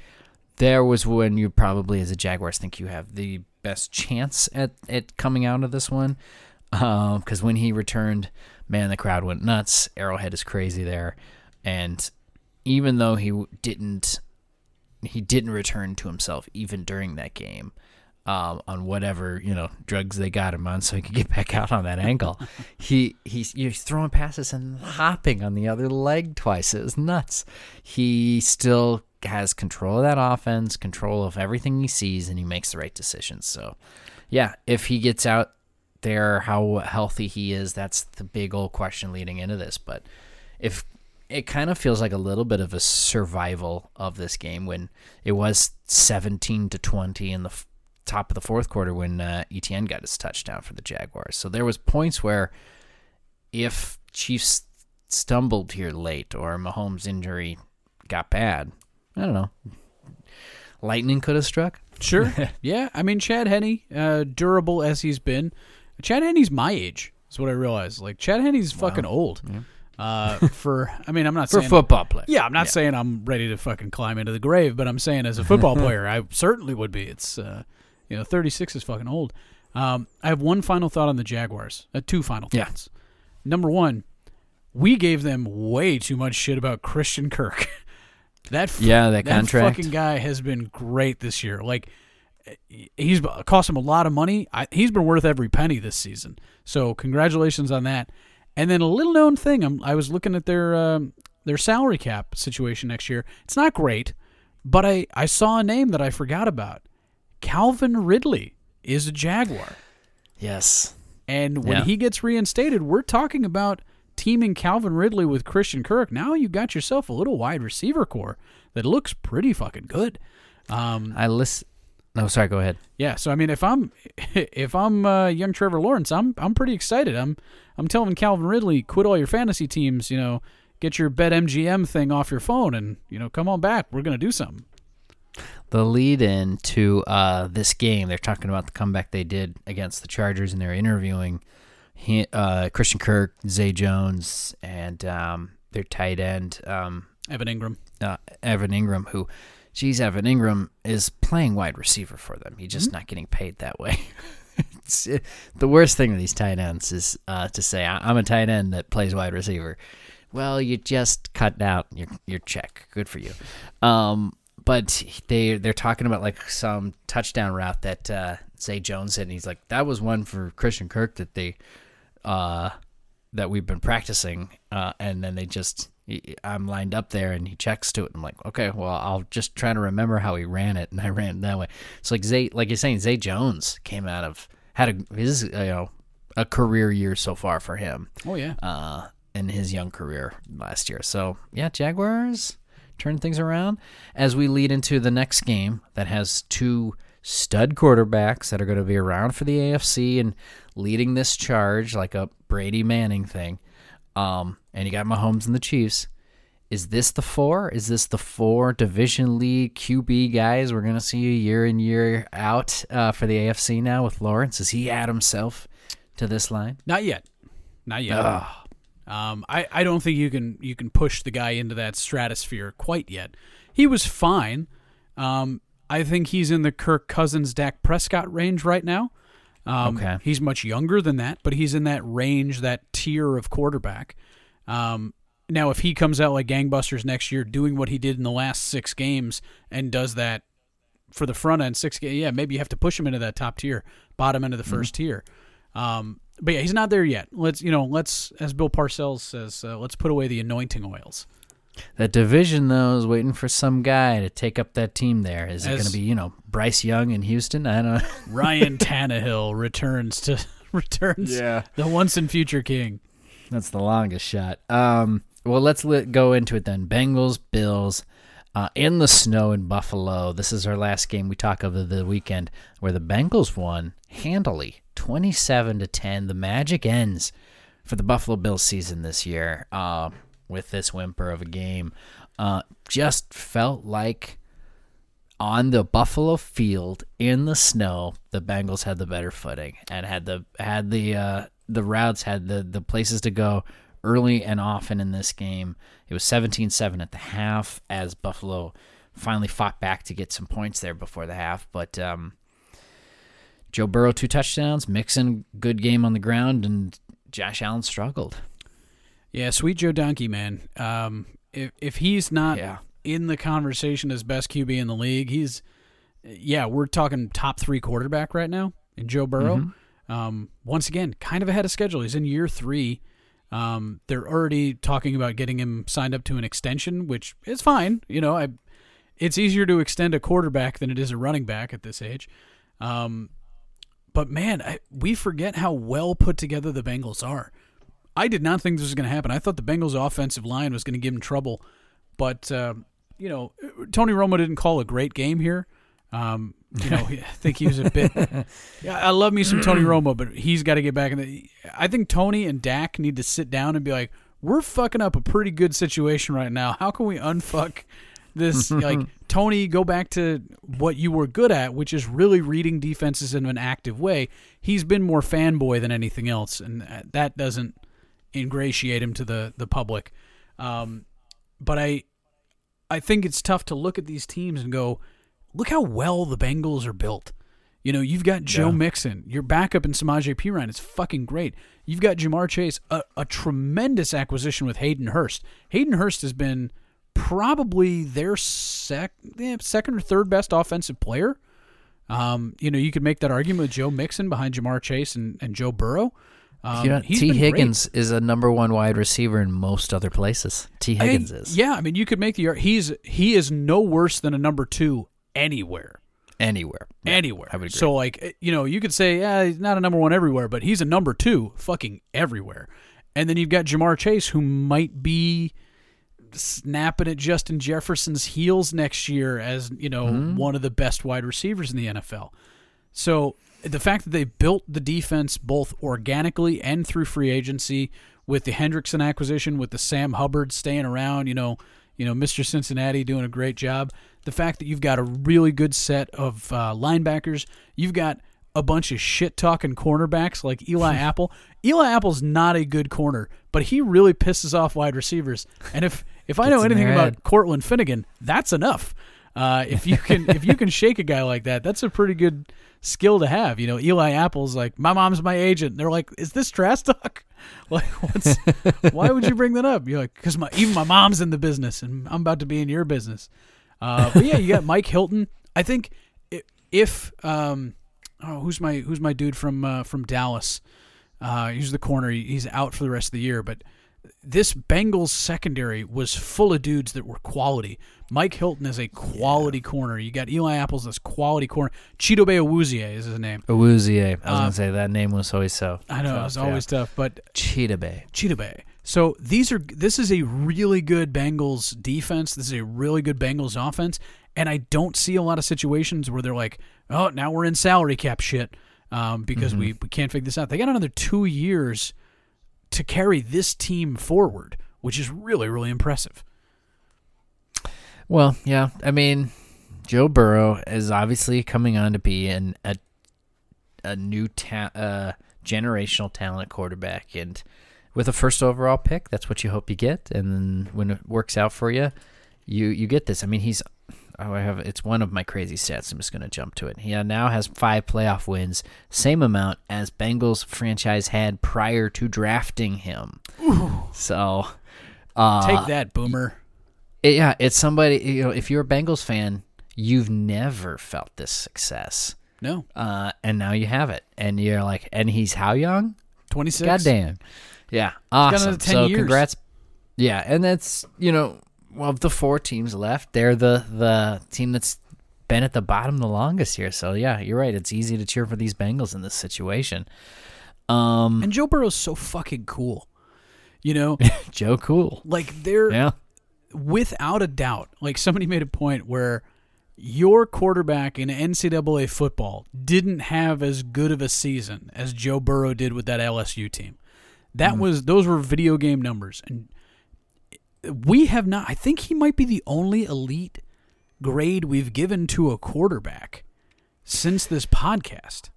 There was when you probably, as a Jaguars, think you have the best chance at, at coming out of this one. Um, because when he returned, man, the crowd went nuts. Arrowhead is crazy there. And even though he didn't he didn't return to himself even during that game um, on whatever you know drugs they got him on so he could get back out on that ankle. *laughs* he he's he's throwing passes and hopping on the other leg twice. It was nuts. He still has control of that offense, control of everything he sees, and he makes the right decisions. So, yeah, if he gets out there, how healthy he is, that's the big old question leading into this. But if it kind of feels like a little bit of a survival of this game when it was 17 to 20 in the top of the fourth quarter when uh, Etienne got his touchdown for the Jaguars. So there was points where if Chiefs stumbled here late or Mahomes' injury got bad, I don't know. Lightning could have struck. Sure. *laughs* yeah. I mean, Chad Henne, uh, durable as he's been, Chad Henne's my age. Is what I realized. Like Chad Henne's fucking old. Uh, for I mean, I'm not *laughs* For saying football play. Yeah, I'm not saying I'm ready to fucking climb into the grave, but I'm saying as a football *laughs* player, I certainly would be. It's uh, you know, 36 is fucking old. Um, I have one final thought on the Jaguars. Uh, two final Yeah. thoughts. Number one, we gave them way too much shit about Christian Kirk. *laughs* that f- Yeah, that contract. fucking guy has been great this year. Like he's cost him a lot of money. I, he's been worth every penny this season. So congratulations on that. And then a little known thing, I'm, I was looking at their um, their salary cap situation next year. It's not great, but I, I saw a name that I forgot about. Calvin Ridley is a Jaguar. Yes. And when Yeah. he gets reinstated, we're talking about teaming Calvin Ridley with Christian Kirk. Now you got yourself a little wide receiver core that looks pretty fucking good. Um, I listen. No, sorry. Go ahead. yeah, so I mean, if I'm *laughs* if I'm uh, young Trevor Lawrence, I'm I'm pretty excited. I'm I'm telling Calvin Ridley, quit all your fantasy teams. You know, get your Bet MGM thing off your phone, and you know, come on back. We're gonna do something. The lead in to uh, this game. They're talking about the comeback they did against the Chargers, and they're interviewing he, uh, Christian Kirk, Zay Jones, and um, their tight end um, Evan Engram. uh, Evan Engram, who, geez, Evan Engram is playing wide receiver for them. He's just not getting paid that way. *laughs* it's, it- the worst thing with these tight ends is uh, to say, "I- I'm a tight end that plays wide receiver. Well, you just cut out your your check. Good for you. Um, but they they're talking about like some touchdown route that uh, Zay Jones hit, and he's like, that was one for Christian Kirk that they uh, that we've been practicing, uh, and then they just I'm lined up there, and he checks to it. I'm like, okay, well, I'll just try to remember how he ran it, *laughs* and I ran it that way. It's like Zay, like you're saying, Zay Jones came out of had a his you know a career year so far for him Oh yeah. uh, in his young career last year. So yeah, Jaguars turn things around as we lead into the next game that has two stud quarterbacks that are going to be around for the AFC and leading this charge like a Brady Manning thing. Um, and you got Mahomes and the Chiefs. is this the four? Is this the four division league QB guys we're gonna see year in year out uh, for the AFC now with Lawrence? Does he add himself to this line? Not yet. Not yet. Ugh. Um, I, I don't think you can you can push the guy into that stratosphere quite yet. He was fine. Um, I think he's in the Kirk Cousins, Dak Prescott range right now. Um, Okay. He's much younger than that, but he's in that range, that tier of quarterback. Um, now, if he comes out like gangbusters next year, doing what he did in the last six games, and does that for the front end six, yeah, maybe you have to push him into that top tier, bottom end of the 1st tier. Um, but yeah, he's not there yet. Let's you know, let's as Bill Parcells says, uh, let's put away the anointing oils. That division though is waiting for some guy to take up that team. There is it going to be you know Bryce Young in Houston? I don't. know. *laughs* Ryan Tannehill returns to *laughs* returns Yeah. the once and future king. That's the longest shot. Um, well, let's let, go into it then. Bengals, Bills, uh, in the snow in Buffalo. This is our last game we talk of the weekend, where the Bengals won handily, twenty-seven to ten. The magic ends for the Buffalo Bills season this year uh, with this whimper of a game. Uh, just felt like on the Buffalo field in the snow, the Bengals had the better footing and had the had the uh, the routes had the the places to go early and often in this game. It was 17-7 at the half as Buffalo finally fought back to get some points there before the half, but um, Joe Burrow two touchdowns, Mixon good game on the ground, and Josh Allen struggled. Yeah, sweet Joe Donkey, man. Um, if if he's not Yeah. in the conversation as best QB in the league, he's yeah, we're talking top three quarterback right now in Joe Burrow. Um, once again, kind of ahead of schedule. He's in year three. Um, they're already talking about getting him signed up to an extension, which is fine. You know, I, it's easier to extend a quarterback than it is a running back at this age. Um, but man, I, we forget how well put together the Bengals are. I did not think this was going to happen. I thought the Bengals' offensive line was going to give him trouble, but um, you know, Tony Romo didn't call a great game here. Um, you know, I think he was a bit. *laughs* Yeah, I love me some Tony Romo, but he's got to get back in the. I think Tony and Dak need to sit down and be like, "We're fucking up a pretty good situation right now. How can we unfuck this?" *laughs* like Tony, go back to what you were good at, which is really reading defenses in an active way. He's been more fanboy than anything else, and that doesn't ingratiate him to the the public. Um, but I, I think it's tough to look at these teams and go, look how well the Bengals are built. You know, you've got Joe Yeah. Mixon, your backup in Samaje Perine is fucking great. You've got Ja'Marr Chase, a, a tremendous acquisition with Hayden Hurst. Hayden Hurst has been probably their sec, eh, second or third best offensive player. Um, you know, you could make that argument with Joe Mixon behind Ja'Marr Chase and, and Joe Burrow. Um, You know, T. been great. Higgins is a number one wide receiver in most other places. Tee Higgins I- is Yeah, I mean, you could make the he's he is no worse than a number two anywhere, anywhere. anywhere. I would agree. So like, eh, you know, you could say, yeah, he's not a number one everywhere, but he's a number two, fucking everywhere. And then you've got Ja'Marr Chase, who might be snapping at Justin Jefferson's heels next year as you know Mm-hmm. one of the best wide receivers in the NFL. So the fact that they built the defense both organically and through free agency with the Hendrickson acquisition, with the Sam Hubbard staying around, you know, you know, Mr. Cincinnati doing a great job. The fact that you've got a really good set of uh, linebackers, you've got a bunch of shit talking cornerbacks like Eli *laughs* Apple. Eli Apple's not a good corner, but he really pisses off wide receivers. And if if I know anything about. Cortland Finnegan, that's enough. Uh, if you can if you can *laughs* shake a guy like that, that's a pretty good skill to have. You know, Eli Apple's like, my mom's my agent. They're like, is this trash talk? *laughs* Like, what's why would you bring that up? You're like, because my even my mom's in the business, and I'm about to be in your business. Uh, but yeah, you got Mike Hilton. I think if um, oh, who's my who's my dude from uh, from Dallas? Uh, he's the corner. He's out for the rest of the year, but this Bengals secondary was full of dudes that were quality. Mike Hilton is a quality corner. You got Eli Apples, this quality corner. Chidobe Awuzie is his name. Awuzie. I was Uh, gonna say that name was always so. I know tough, it's yeah. always tough, but Cheetah Bay. Cheetah Bay. So these are this is a really good Bengals defense. This is a really good Bengals offense, and I don't see a lot of situations where they're like, "Oh, now we're in salary cap shit," um, because we, we can't figure this out. They got another two years to carry this team forward, which is really really impressive. Well, yeah. I mean, Joe Burrow is obviously coming on to be an a a new ta- uh, generational talent quarterback, and with a first overall pick, that's what you hope you get. And when it works out for you, you you get this. I mean, he's oh, I have it's one of my crazy stats. I'm just going to jump to it. He now has five playoff wins, same amount as Bengals franchise had prior to drafting him. So. Uh, Take that, Boomer. it- yeah, it's somebody. You know, if you're a Bengals fan, you've never felt this success, No, uh, and now you have it, and you're like, and he's how young? twenty six. Goddamn, yeah, awesome. another 10 so years. congrats. Yeah, and that's you know, well, of the four teams left, they're the the team that's been at the bottom the longest here. So yeah, you're right. It's easy to cheer for these Bengals in this situation. Um, And Joe Burrow's so fucking cool. You know, *laughs* Joe Cool. like they're Yeah. without a doubt, like somebody made a point where your quarterback in NCAA football didn't have as good of a season as Joe Burrow did with that LSU team. That was those were video game numbers, and we have not. I think he might be the only elite grade we've given to a quarterback since this podcast.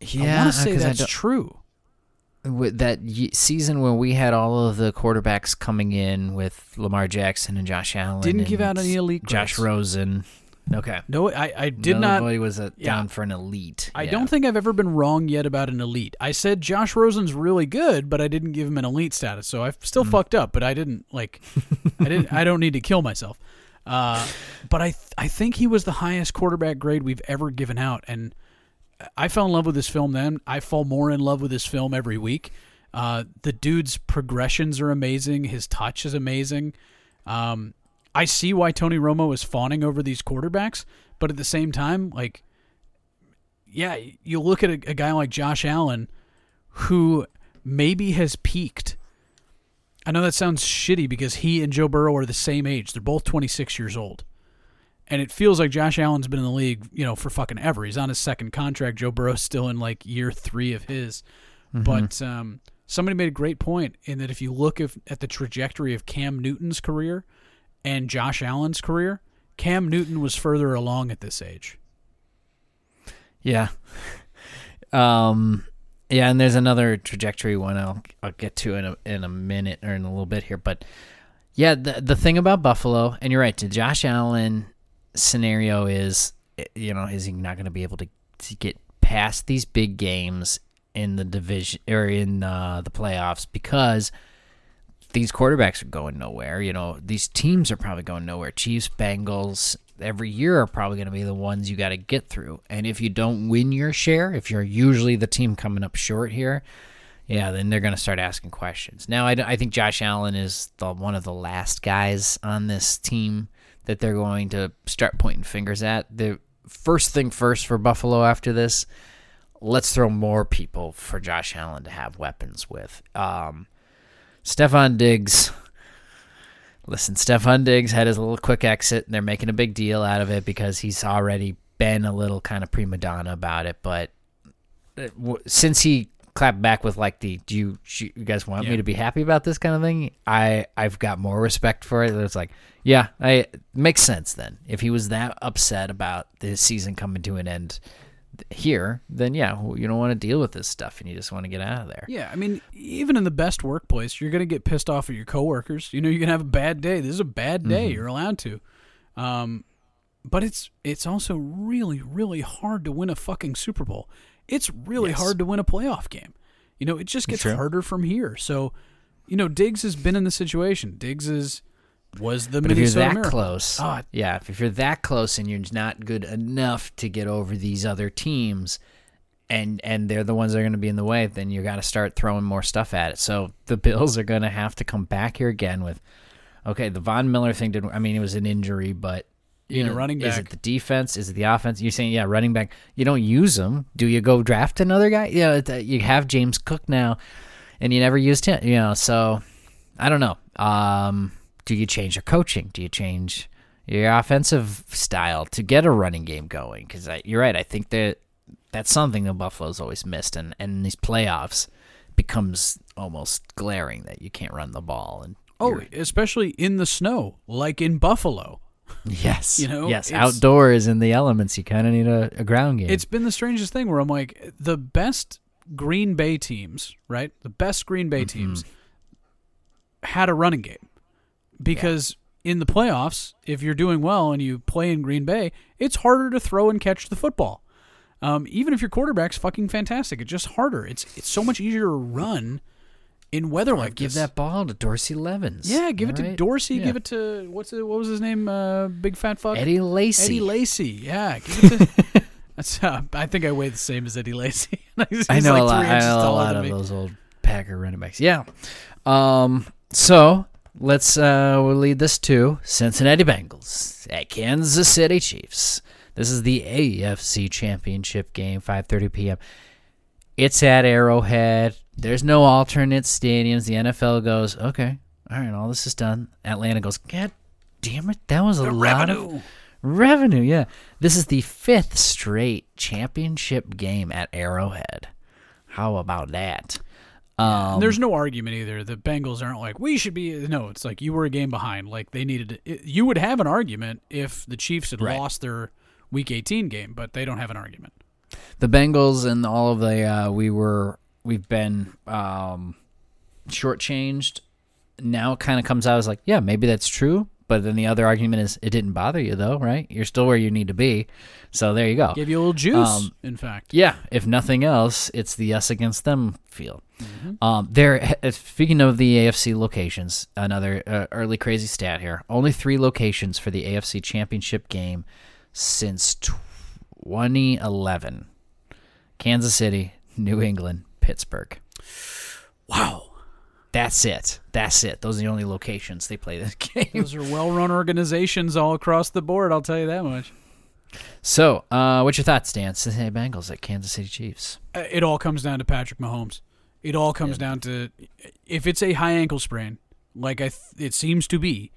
Yeah, I want to say that's true. with that season when we had all of the quarterbacks coming in with Lamar Jackson and Josh Allen. Didn't give out any elite Josh grades. Rosen. Okay. No, I, I did not. Nobody was a, Yeah. down for an elite. I Yeah. don't think I've ever been wrong yet about an elite. I said Josh Rosen's really good, but I didn't give him an elite status, so I've still Mm. fucked up. But I didn't like, I didn't. I don't need to kill myself. Uh, but I, th- I think he was the highest quarterback grade we've ever given out, and I fell in love with this film. Then I fall more in love with this film every week. Uh, the dude's progressions are amazing. His touch is amazing. Um, I see why Tony Romo is fawning over these quarterbacks, but at the same time, like yeah, you look at a, a guy like Josh Allen who maybe has peaked. I know that sounds shitty because he and Joe Burrow are the same age. They're both 26 years old. And it feels like Josh Allen's been in the league, you know, for fucking ever. He's on his second contract. Joe Burrow's still in like year three of his. But um, somebody made a great point in that if you look if, at the trajectory of Cam Newton's career and Josh Allen's career, Cam Newton was further along at this age. Yeah. *laughs* Um. Yeah, and there's another trajectory one I'll I'll get to in a in a minute or in a little bit here, but yeah, the the thing about Buffalo, and you're right, the Josh Allen scenario is, eh, you know, is he not going to be able to to get past these big games in the division or in uh, the playoffs because these quarterbacks are going nowhere. You know, these teams are probably going nowhere. Chiefs, Bengals, every year are probably going to be the ones you got to get through. And if you don't win your share, if you're usually the team coming up short here, yeah, then they're going to start asking questions. Now, I, I think Josh Allen is the one of the last guys on this team that they're going to start pointing fingers at. The first thing first for Buffalo after this, let's throw more people for Josh Allen to have weapons with. Um, Stefan Diggs. Listen, Stefan Diggs had his little quick exit, and they're making a big deal out of it because he's already been a little kind of prima donna about it. But uh, since he clapped back with like the "Do you, you guys want Yeah. me to be happy about this kind of thing?" I I've got more respect for it. It's like, yeah, I it makes sense then. If he was that upset about the season coming to an end here, then yeah, you don't want to deal with this stuff, and you just want to get out of there. Yeah, I mean, even in the best workplace, you're going to get pissed off at your coworkers. You know, you're going to have a bad day. This is a bad day. You're allowed to. Um, but it's it's also really really hard to win a fucking Super Bowl. It's really Yes. hard to win a playoff game. You know, it just gets harder from here. So, you know, Diggs has been in the situation. Diggs is was the But if you're Minnesota that Miracle. close, Ah. yeah, if, you're that close and you're not good enough to get over these other teams, and and they're the ones that are going to be in the way, then you got to start throwing more stuff at it. So the *laughs* Bills are going to have to come back here again with, okay, the Von Miller thing didn't. I mean, it was an injury, but You know, a running Is it the defense? Is it the offense? You're saying, yeah, running back. You don't use them. Do you go draft another guy? Yeah, it- uh, you have James Cook now, and you never used him. You know, so I don't know. Um, do you change your coaching? Do you change your offensive style to get a running game going? Because you're right. I think that that's something that Buffalo's always missed, and and in these playoffs becomes almost glaring that you can't run the ball. And Oh, especially in the snow, like in Buffalo. *laughs* Yes. You know, yes. Outdoors in the elements, you kind of need a, a ground game. It's been the strangest thing where I'm like, the best Green Bay teams, right? The best Green Bay mm-hmm. teams had a running game because in the playoffs, if you're doing well and you play in Green Bay, it's harder to throw and catch the football. Um, even if your quarterback's fucking fantastic, it's just harder. It's it's so much easier to run in weather like give this. that ball to Dorsey Levens. Yeah, give it to Dorsey. Yeah. Give it to what's it, what was his name? Uh, big fat fuck. Eddie Lacy. Eddie Lacy. Yeah, give it to. *laughs* that's. Uh, I think I weigh the same as Eddie Lacy. *laughs* I know like a lot. I know a lot of me. those old Packer running backs. Yeah. Um. So let's uh we'll lead this to Cincinnati Bengals at Kansas City Chiefs. This is the AFC Championship game, 5:30 p.m. It's at Arrowhead. There's no alternate stadiums. The NFL goes, okay, all right, all this is done. Atlanta goes, God damn it, that was a The lot revenue. of revenue. Yeah, this is the fifth straight championship game at Arrowhead. How about that? Um, And there's no argument either. The Bengals aren't like we should be. No, it's like you were a game behind. Like they needed. It, you would have an argument if the Chiefs had Right. lost their Week 18 game, but they don't have an argument. the Bengals and all of the uh, we were we've been um, shortchanged. Now it kind of comes out as like, yeah, maybe that's true. But then the other argument is it didn't bother you though, right? You're still where you need to be. So there you go. Give you a little juice. Um, in fact, Yeah, if nothing else, it's the us against them feel. Um, there. Speaking of the AFC locations, another uh, early crazy stat here: only three locations for the AFC Championship game since 2011: Kansas City, New England, Pittsburgh. wow. That's it. That's it. Those are the only locations they play this *laughs* game. Those are well-run organizations all across the board. I'll tell you that much. So, uh, what's your thoughts, Dan? Cincinnati Bengals at Kansas City Chiefs. Uh, It all comes down to Patrick Mahomes. It all comes down to if it's a high ankle sprain, like I th- it seems to be.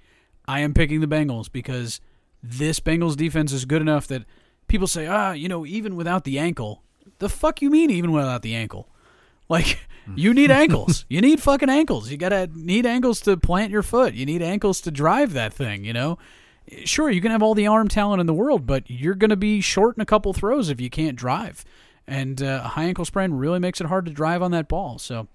I am picking the Bengals because this Bengals defense is good enough that people say, ah, you know, even without the ankle, the fuck you mean even without the ankle? *laughs* Like you need ankles. *laughs* You need fucking ankles. You gotta need ankles to plant your foot. You need ankles to drive that thing. You know. Sure, you can have all the arm talent in the world, but you're going to be short in a couple throws if you can't drive. And uh, a high ankle sprain really makes it hard to drive on that ball. So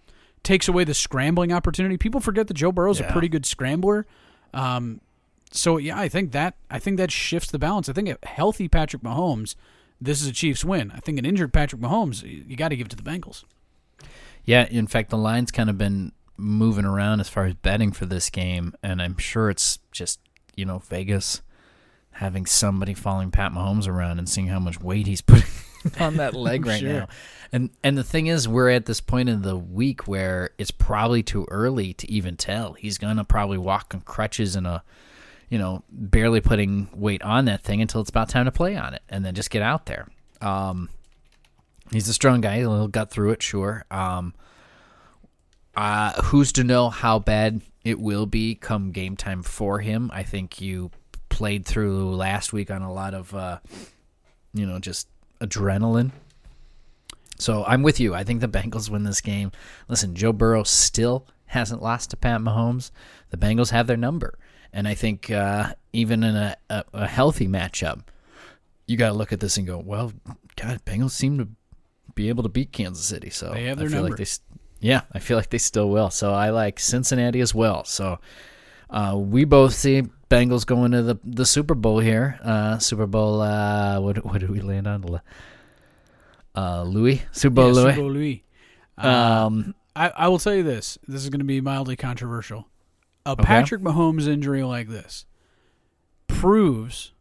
takes away the scrambling opportunity. People forget that Joe Burrow's a pretty good scrambler. Um, so yeah, I think that I think that shifts the balance. I think a healthy Patrick Mahomes, this is a Chiefs win. I think an injured Patrick Mahomes, you, you got to give it to the Bengals. Yeah, in fact, the line's kind of been moving around as far as betting for this game, and I'm sure it's just you know Vegas having somebody following Pat Mahomes around and seeing how much weight he's *laughs* putting *laughs* on that leg right Sure. now. And and the thing is, we're at this point in the week where it's probably too early to even tell. He's gonna probably walk on crutches and a, you know, barely putting weight on that thing until it's about time to play on it, and then just get out there. Um, he's a strong guy. He'll gut through it, sure. Um, uh, who's to know how bad it will be come game time for him? I think you played through last week on a lot of, uh, you know, just adrenaline. So I'm with you. I think the Bengals win this game. Listen, Joe Burrow still hasn't lost to Pat Mahomes. The Bengals have their number, and I think uh, even in a, a, a healthy matchup, you got to look at this and go, well, God, Bengals seem to be able to beat Kansas City. So They have I feel number. like they, yeah, I feel like they still will. So I like Cincinnati as well. So uh, we both see Bengals going to the the Super Bowl here. Uh, Super Bowl. Uh, what what did we land on? Uh, Louis. Super Bowl Yeah, Louis. Super Bowl Louis. Uh, Um, I, I will tell you this. This is going to be mildly controversial. A Patrick Mahomes injury like this proves,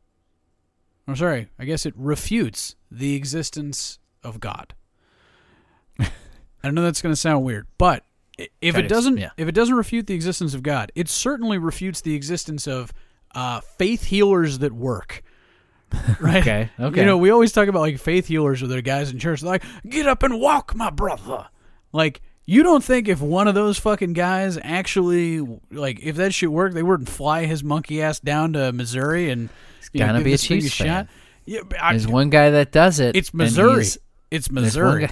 I'm sorry, I guess it refutes the existence of God. I know that's going to sound weird, but if Kind it doesn't, yeah. if it doesn't refute the existence of God, it certainly refutes the existence of uh, faith healers that work. *laughs* Right? Okay, okay. You know, we always talk about like faith healers with their guys in church. Like, get up and walk, my brother. Like, you don't think if one of those fucking guys actually, like, if that shit worked, they wouldn't fly his monkey ass down to Missouri and you know, be a Chiefs fan. shot? Yeah, I, There's one guy that does it. it's Missouri. It's Missouri.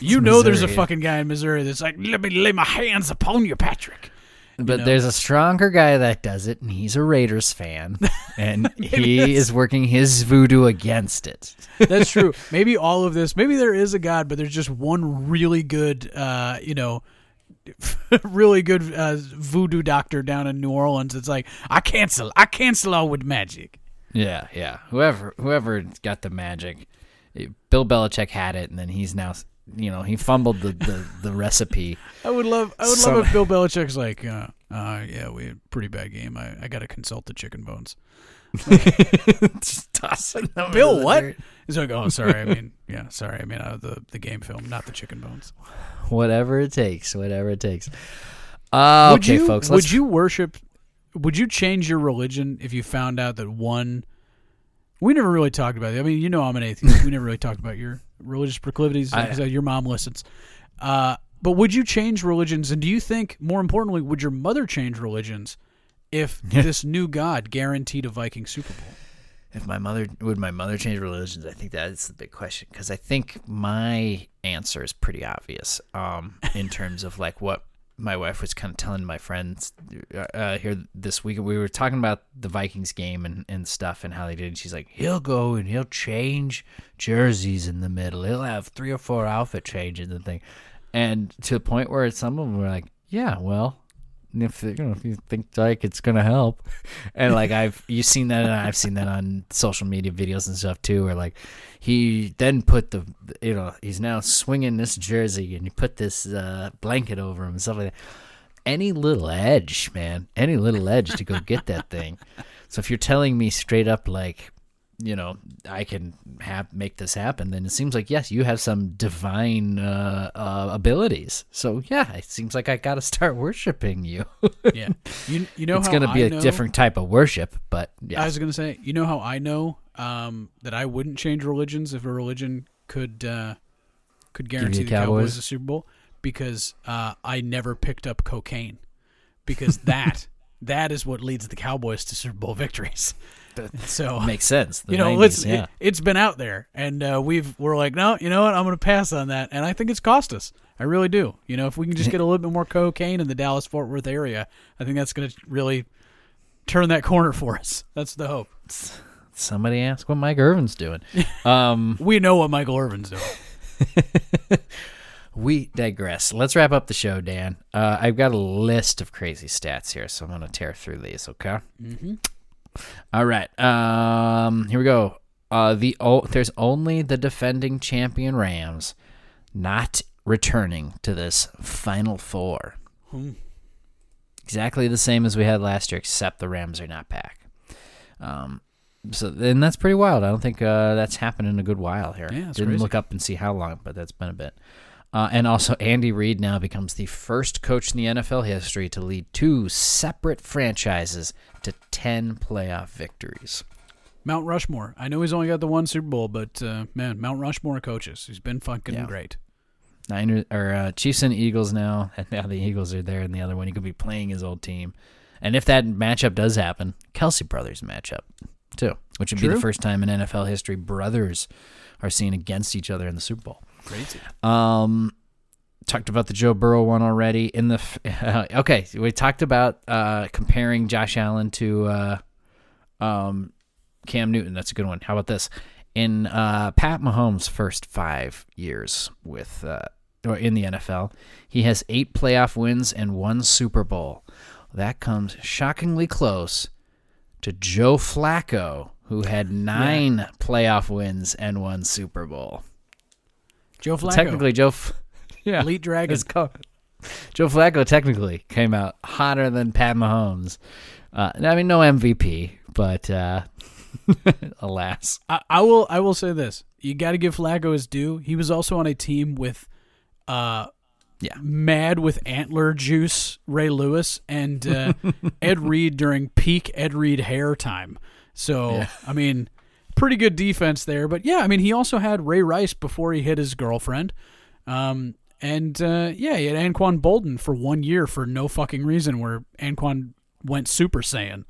You know, there's a fucking guy in Missouri that's like, let me lay my hands upon you, Patrick. But know? there's a stronger guy that does it, and he's a Raiders fan, *laughs* and he is working his voodoo against it. That's true. *laughs* Maybe all of this. Maybe there is a god, but there's just one really good, uh, you know, *laughs* really good uh, voodoo doctor down in New Orleans. It's like I cancel. I cancel all with magic. Yeah, yeah. Whoever whoever got the magic, Bill Belichick had it, and then he's now, you know, he fumbled the the, the recipe. *laughs* I would love. I would Some- love if Bill Belichick's like, uh, uh, yeah, we had a pretty bad game. I, I got to consult the chicken bones. *laughs* Just tossing them Bill, what? dirt. He's like, oh, sorry. I *laughs* mean, yeah, sorry. I mean, uh, the the game film, not the chicken bones. Whatever it takes. Whatever it takes. Uh, would okay, you, folks. Would you worship? Would you change your religion if you found out that one? We never really talked about it. I mean, you know, I'm an atheist. we never really talked about your religious proclivities. I- your mom listens. Uh, but would you change religions? And do you think, more importantly, would your mother change religions if *laughs* this new God guaranteed a Viking Super Bowl? If my mother would my mother change religions, I think that's the big question because I think my answer is pretty obvious. Um, in terms of like what my wife was kind of telling my friends uh, here this week, we were talking about the Vikings game and, and stuff and how they did. And she's like, he'll go and he'll change jerseys in the middle. He'll have three or four outfit changes and thing, and to the point where some of them were like, yeah, well, if you know if you think like it's gonna help. *laughs* And like i've you've seen that and i've seen that on social media videos and stuff too where like he then put the you know he's now swinging this jersey and he put this uh, blanket over him and stuff like that. Any little edge man. Any little edge to go get that thing. *laughs* So if you're telling me straight up like you know i can have make this happen then it seems like yes you have some divine uh, uh, abilities so yeah it seems like i gotta start worshiping you *laughs* Yeah, you you know it's gonna be I a know- different type of worship but yeah I was gonna say, you know how I know um, that I wouldn't change religions if a religion could uh, could guarantee the Cowboys. Cowboys? a Super Bowl because uh, I never picked up cocaine because that *laughs* that is what leads the Cowboys to Super Bowl victories. So *laughs* makes sense The you know, 90s, let's yeah it, has been out there, and uh, we've we're like, no, you know what, I'm going to pass on that, and I think it's cost us. I really do. You know, if we can just *laughs* get a little bit more cocaine in the Dallas Fort Worth area, I think that's going to really turn that corner *laughs* for us. That's the hope. somebody ask what mike irvin's doing um We know what Michael Irvin's doing. we digress let's wrap up the show dan uh, i've got a list of crazy stats here so i'm gonna tear through these okay Mm-hmm. All right um here we go. Uh the o- there's only the defending champion rams not returning to this final four. Hmm. exactly the same as we had last year except the rams are not back. Um so and that's pretty wild. I don't think uh that's happened in a good while here. Yeah, didn't crazy. look up and see how long but that's been a bit uh, and also, Andy Reid now becomes the first coach in the NFL history to lead two separate franchises to 10 playoff victories. Mount Rushmore. I know he's only got the one Super Bowl, but uh, man, Mount Rushmore coaches. He's been fucking Yeah. great. Niners or uh, Chiefs and Eagles now, *laughs* and now the Eagles are there in the other one. He could be playing his old team, and if that matchup does happen, Kelce brothers matchup too, which would be the first time in NFL history brothers are seen against each other in the Super Bowl. Crazy. Um, talked about the Joe Burrow one already. In the f- *laughs* okay, we talked about uh, comparing Josh Allen to uh, um, Cam Newton. That's a good one. How about this? In uh, Pat Mahomes' first five years with uh, or in the NFL, he has eight playoff wins and one Super Bowl. That comes shockingly close to Joe Flacco, who had nine playoff wins and one Super Bowl. Joe Flacco. Technically, Joe. *laughs* Yeah, Elite Dragon. called- Joe Flacco technically came out hotter than Pat Mahomes. Uh, I mean, no MVP, but uh, *laughs* alas, I, I will. I will say this: you got to give Flacco his due. He was also on a team with, uh, Yeah. mad with antler juice Ray Lewis and uh, *laughs* Ed Reed during peak Ed Reed hair time. So Yeah. I mean, pretty good defense there. But yeah, I mean, he also had Ray Rice before he hit his girlfriend. Um, and uh, yeah, he had Anquan Boldin for one year for no fucking reason, where Anquan went Super Saiyan.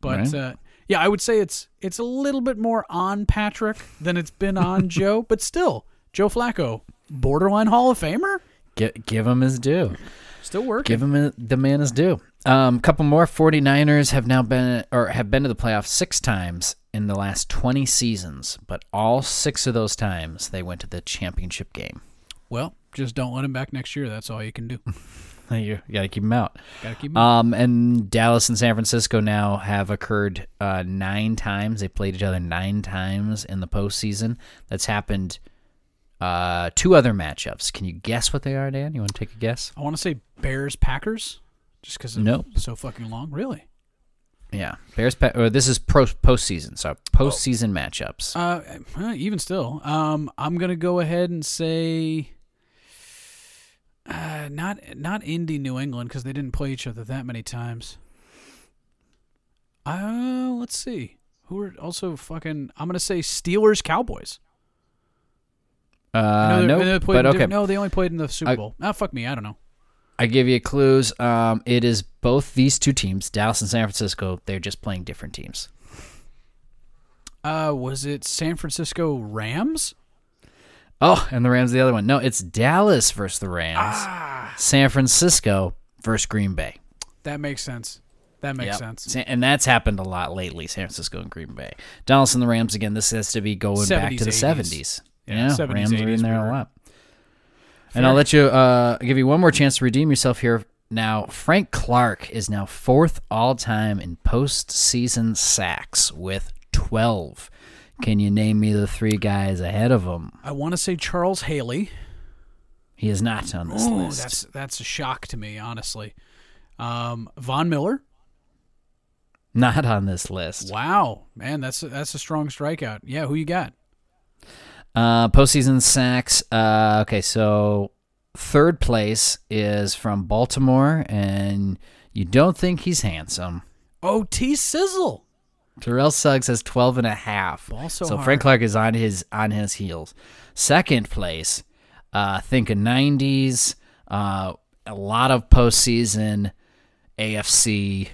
But Right. uh, yeah, I would say it's it's a little bit more on Patrick than it's been on *laughs* Joe, but still, Joe Flacco, borderline Hall of Famer. give, give him his due. Still working. Give him the man his due. Um, couple more 49ers have now been or have been to the playoffs six times in the last 20 seasons, but all six of those times they went to the championship game. well, just don't let him back next year. That's all you can do. *laughs* You, you got to keep him out. Got to keep him. Um, and Dallas and San Francisco now have occurred uh, nine times. They played each other nine times in the postseason. That's happened. Uh, two other matchups. Can you guess what they are, Dan? You want to take a guess? I want to say Bears Packers, just because Nope. so fucking long. Really? Yeah, Bears. Or this is pro postseason, so postseason matchups. Uh, uh, even still, um, I'm gonna go ahead and say, uh, not not Indy, New England, because they didn't play each other that many times. Uh, let's see. Who are also fucking? I'm gonna say Steelers, Cowboys. Uh, no, they but okay. No, they only played in the Super Bowl. Ah, fuck me. I don't know. I give you clues. Um, it is both these two teams, Dallas and San Francisco. They're just playing different teams. Uh, was it San Francisco Rams? Oh, and the Rams the other one. No, it's Dallas versus the Rams. Ah, San Francisco versus Green Bay. that makes sense. That makes Yep. sense. And that's happened a lot lately, San Francisco and Green Bay. Dallas and the Rams, again, this has to be going back to the 70s, 70s. Yeah, Yeah, 70s, Rams are in there a lot. And I'll let you uh, give you one more chance to redeem yourself here. Now, Frank Clark is now fourth all time in postseason sacks with 12. Can you name me the three guys ahead of him? I want to say Charles Haley. He is not on this Ooh, list. that's that's a shock to me, honestly. Um, Von Miller. Not on this list. Wow, man, that's a, that's a strong strikeout. Yeah, who you got? Uh, postseason sacks. Uh, okay, so third place is from Baltimore, and you don't think he's handsome. Oh, T Sizzle. Terrell Suggs has 12 and a half. Ball so so hard. Frank Clark is on his on his heels. Second place, uh, think of 90s, uh, a lot of postseason AFC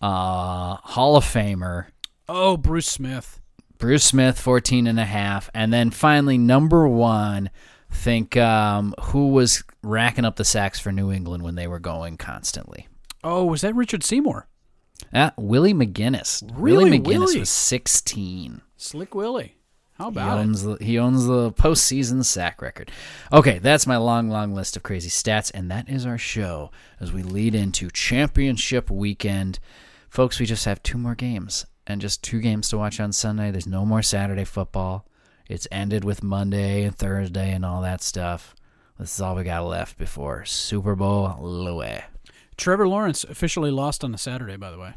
uh, Hall of Famer. Oh, Bruce Smith. Bruce Smith, 14 and a half. And then finally, number one, think um, who was racking up the sacks for New England when they were going constantly? Oh, was that Richard Seymour? Ah, Willie McGinest. Really, Willie McGinest Willie? was 16. Slick Willie. How He about it? owns, the, he owns the postseason sack record. Okay, that's my long, long list of crazy stats, and that is our show as we lead into championship weekend. Folks, we just have two more games and just two games to watch on Sunday. There's no more Saturday football. It's ended with Monday and Thursday and all that stuff. This is all we got left before Super Bowl Louis. Trevor Lawrence officially lost on a Saturday, by the way.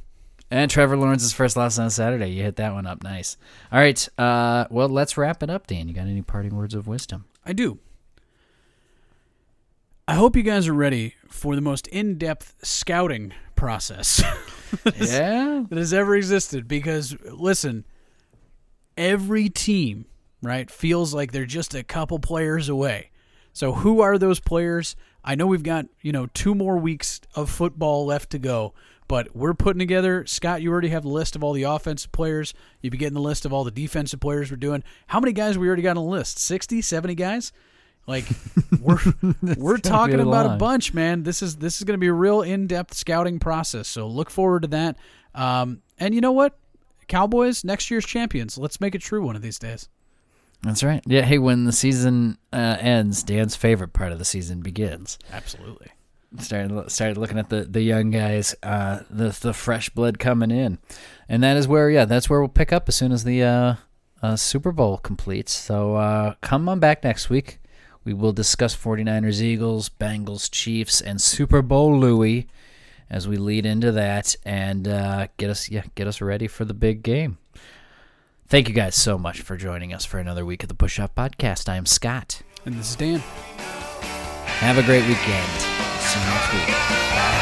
And Trevor Lawrence's first loss on a Saturday. You hit that one up nice. All right. Uh, well, let's wrap it up, Dan. You got any parting words of wisdom? I do. I hope you guys are ready for the most in-depth scouting process *laughs* yeah. that has ever existed because listen, every team, right, feels like they're just a couple players away. So who are those players? I know we've got, you know, two more weeks of football left to go, but we're putting together Scott, you already have the list of all the offensive players. You've been getting the list of all the defensive players we're doing. How many guys we already got on the list? 60, 70 guys? Like *laughs* we're we're talking about a bunch, man. This is this is going to be a real in-depth scouting process. So look forward to that. Um, and you know what? Cowboys next year's champions. Let's make it true one of these days. That's right. Yeah. Hey, when the season uh, ends, Dan's favorite part of the season begins. Absolutely. Started started looking at the the young guys, uh, the the fresh blood coming in, and that is where yeah, that's where we'll pick up as soon as the uh, uh, Super Bowl completes. So uh, come on back next week. We will discuss 49ers, Eagles, Bengals, Chiefs, and Super Bowl Louis as we lead into that and uh, get us yeah get us ready for the big game. Thank you guys so much for joining us for another week of the Push Up Podcast. I am Scott. And this is Dan. Have a great weekend. See you next week.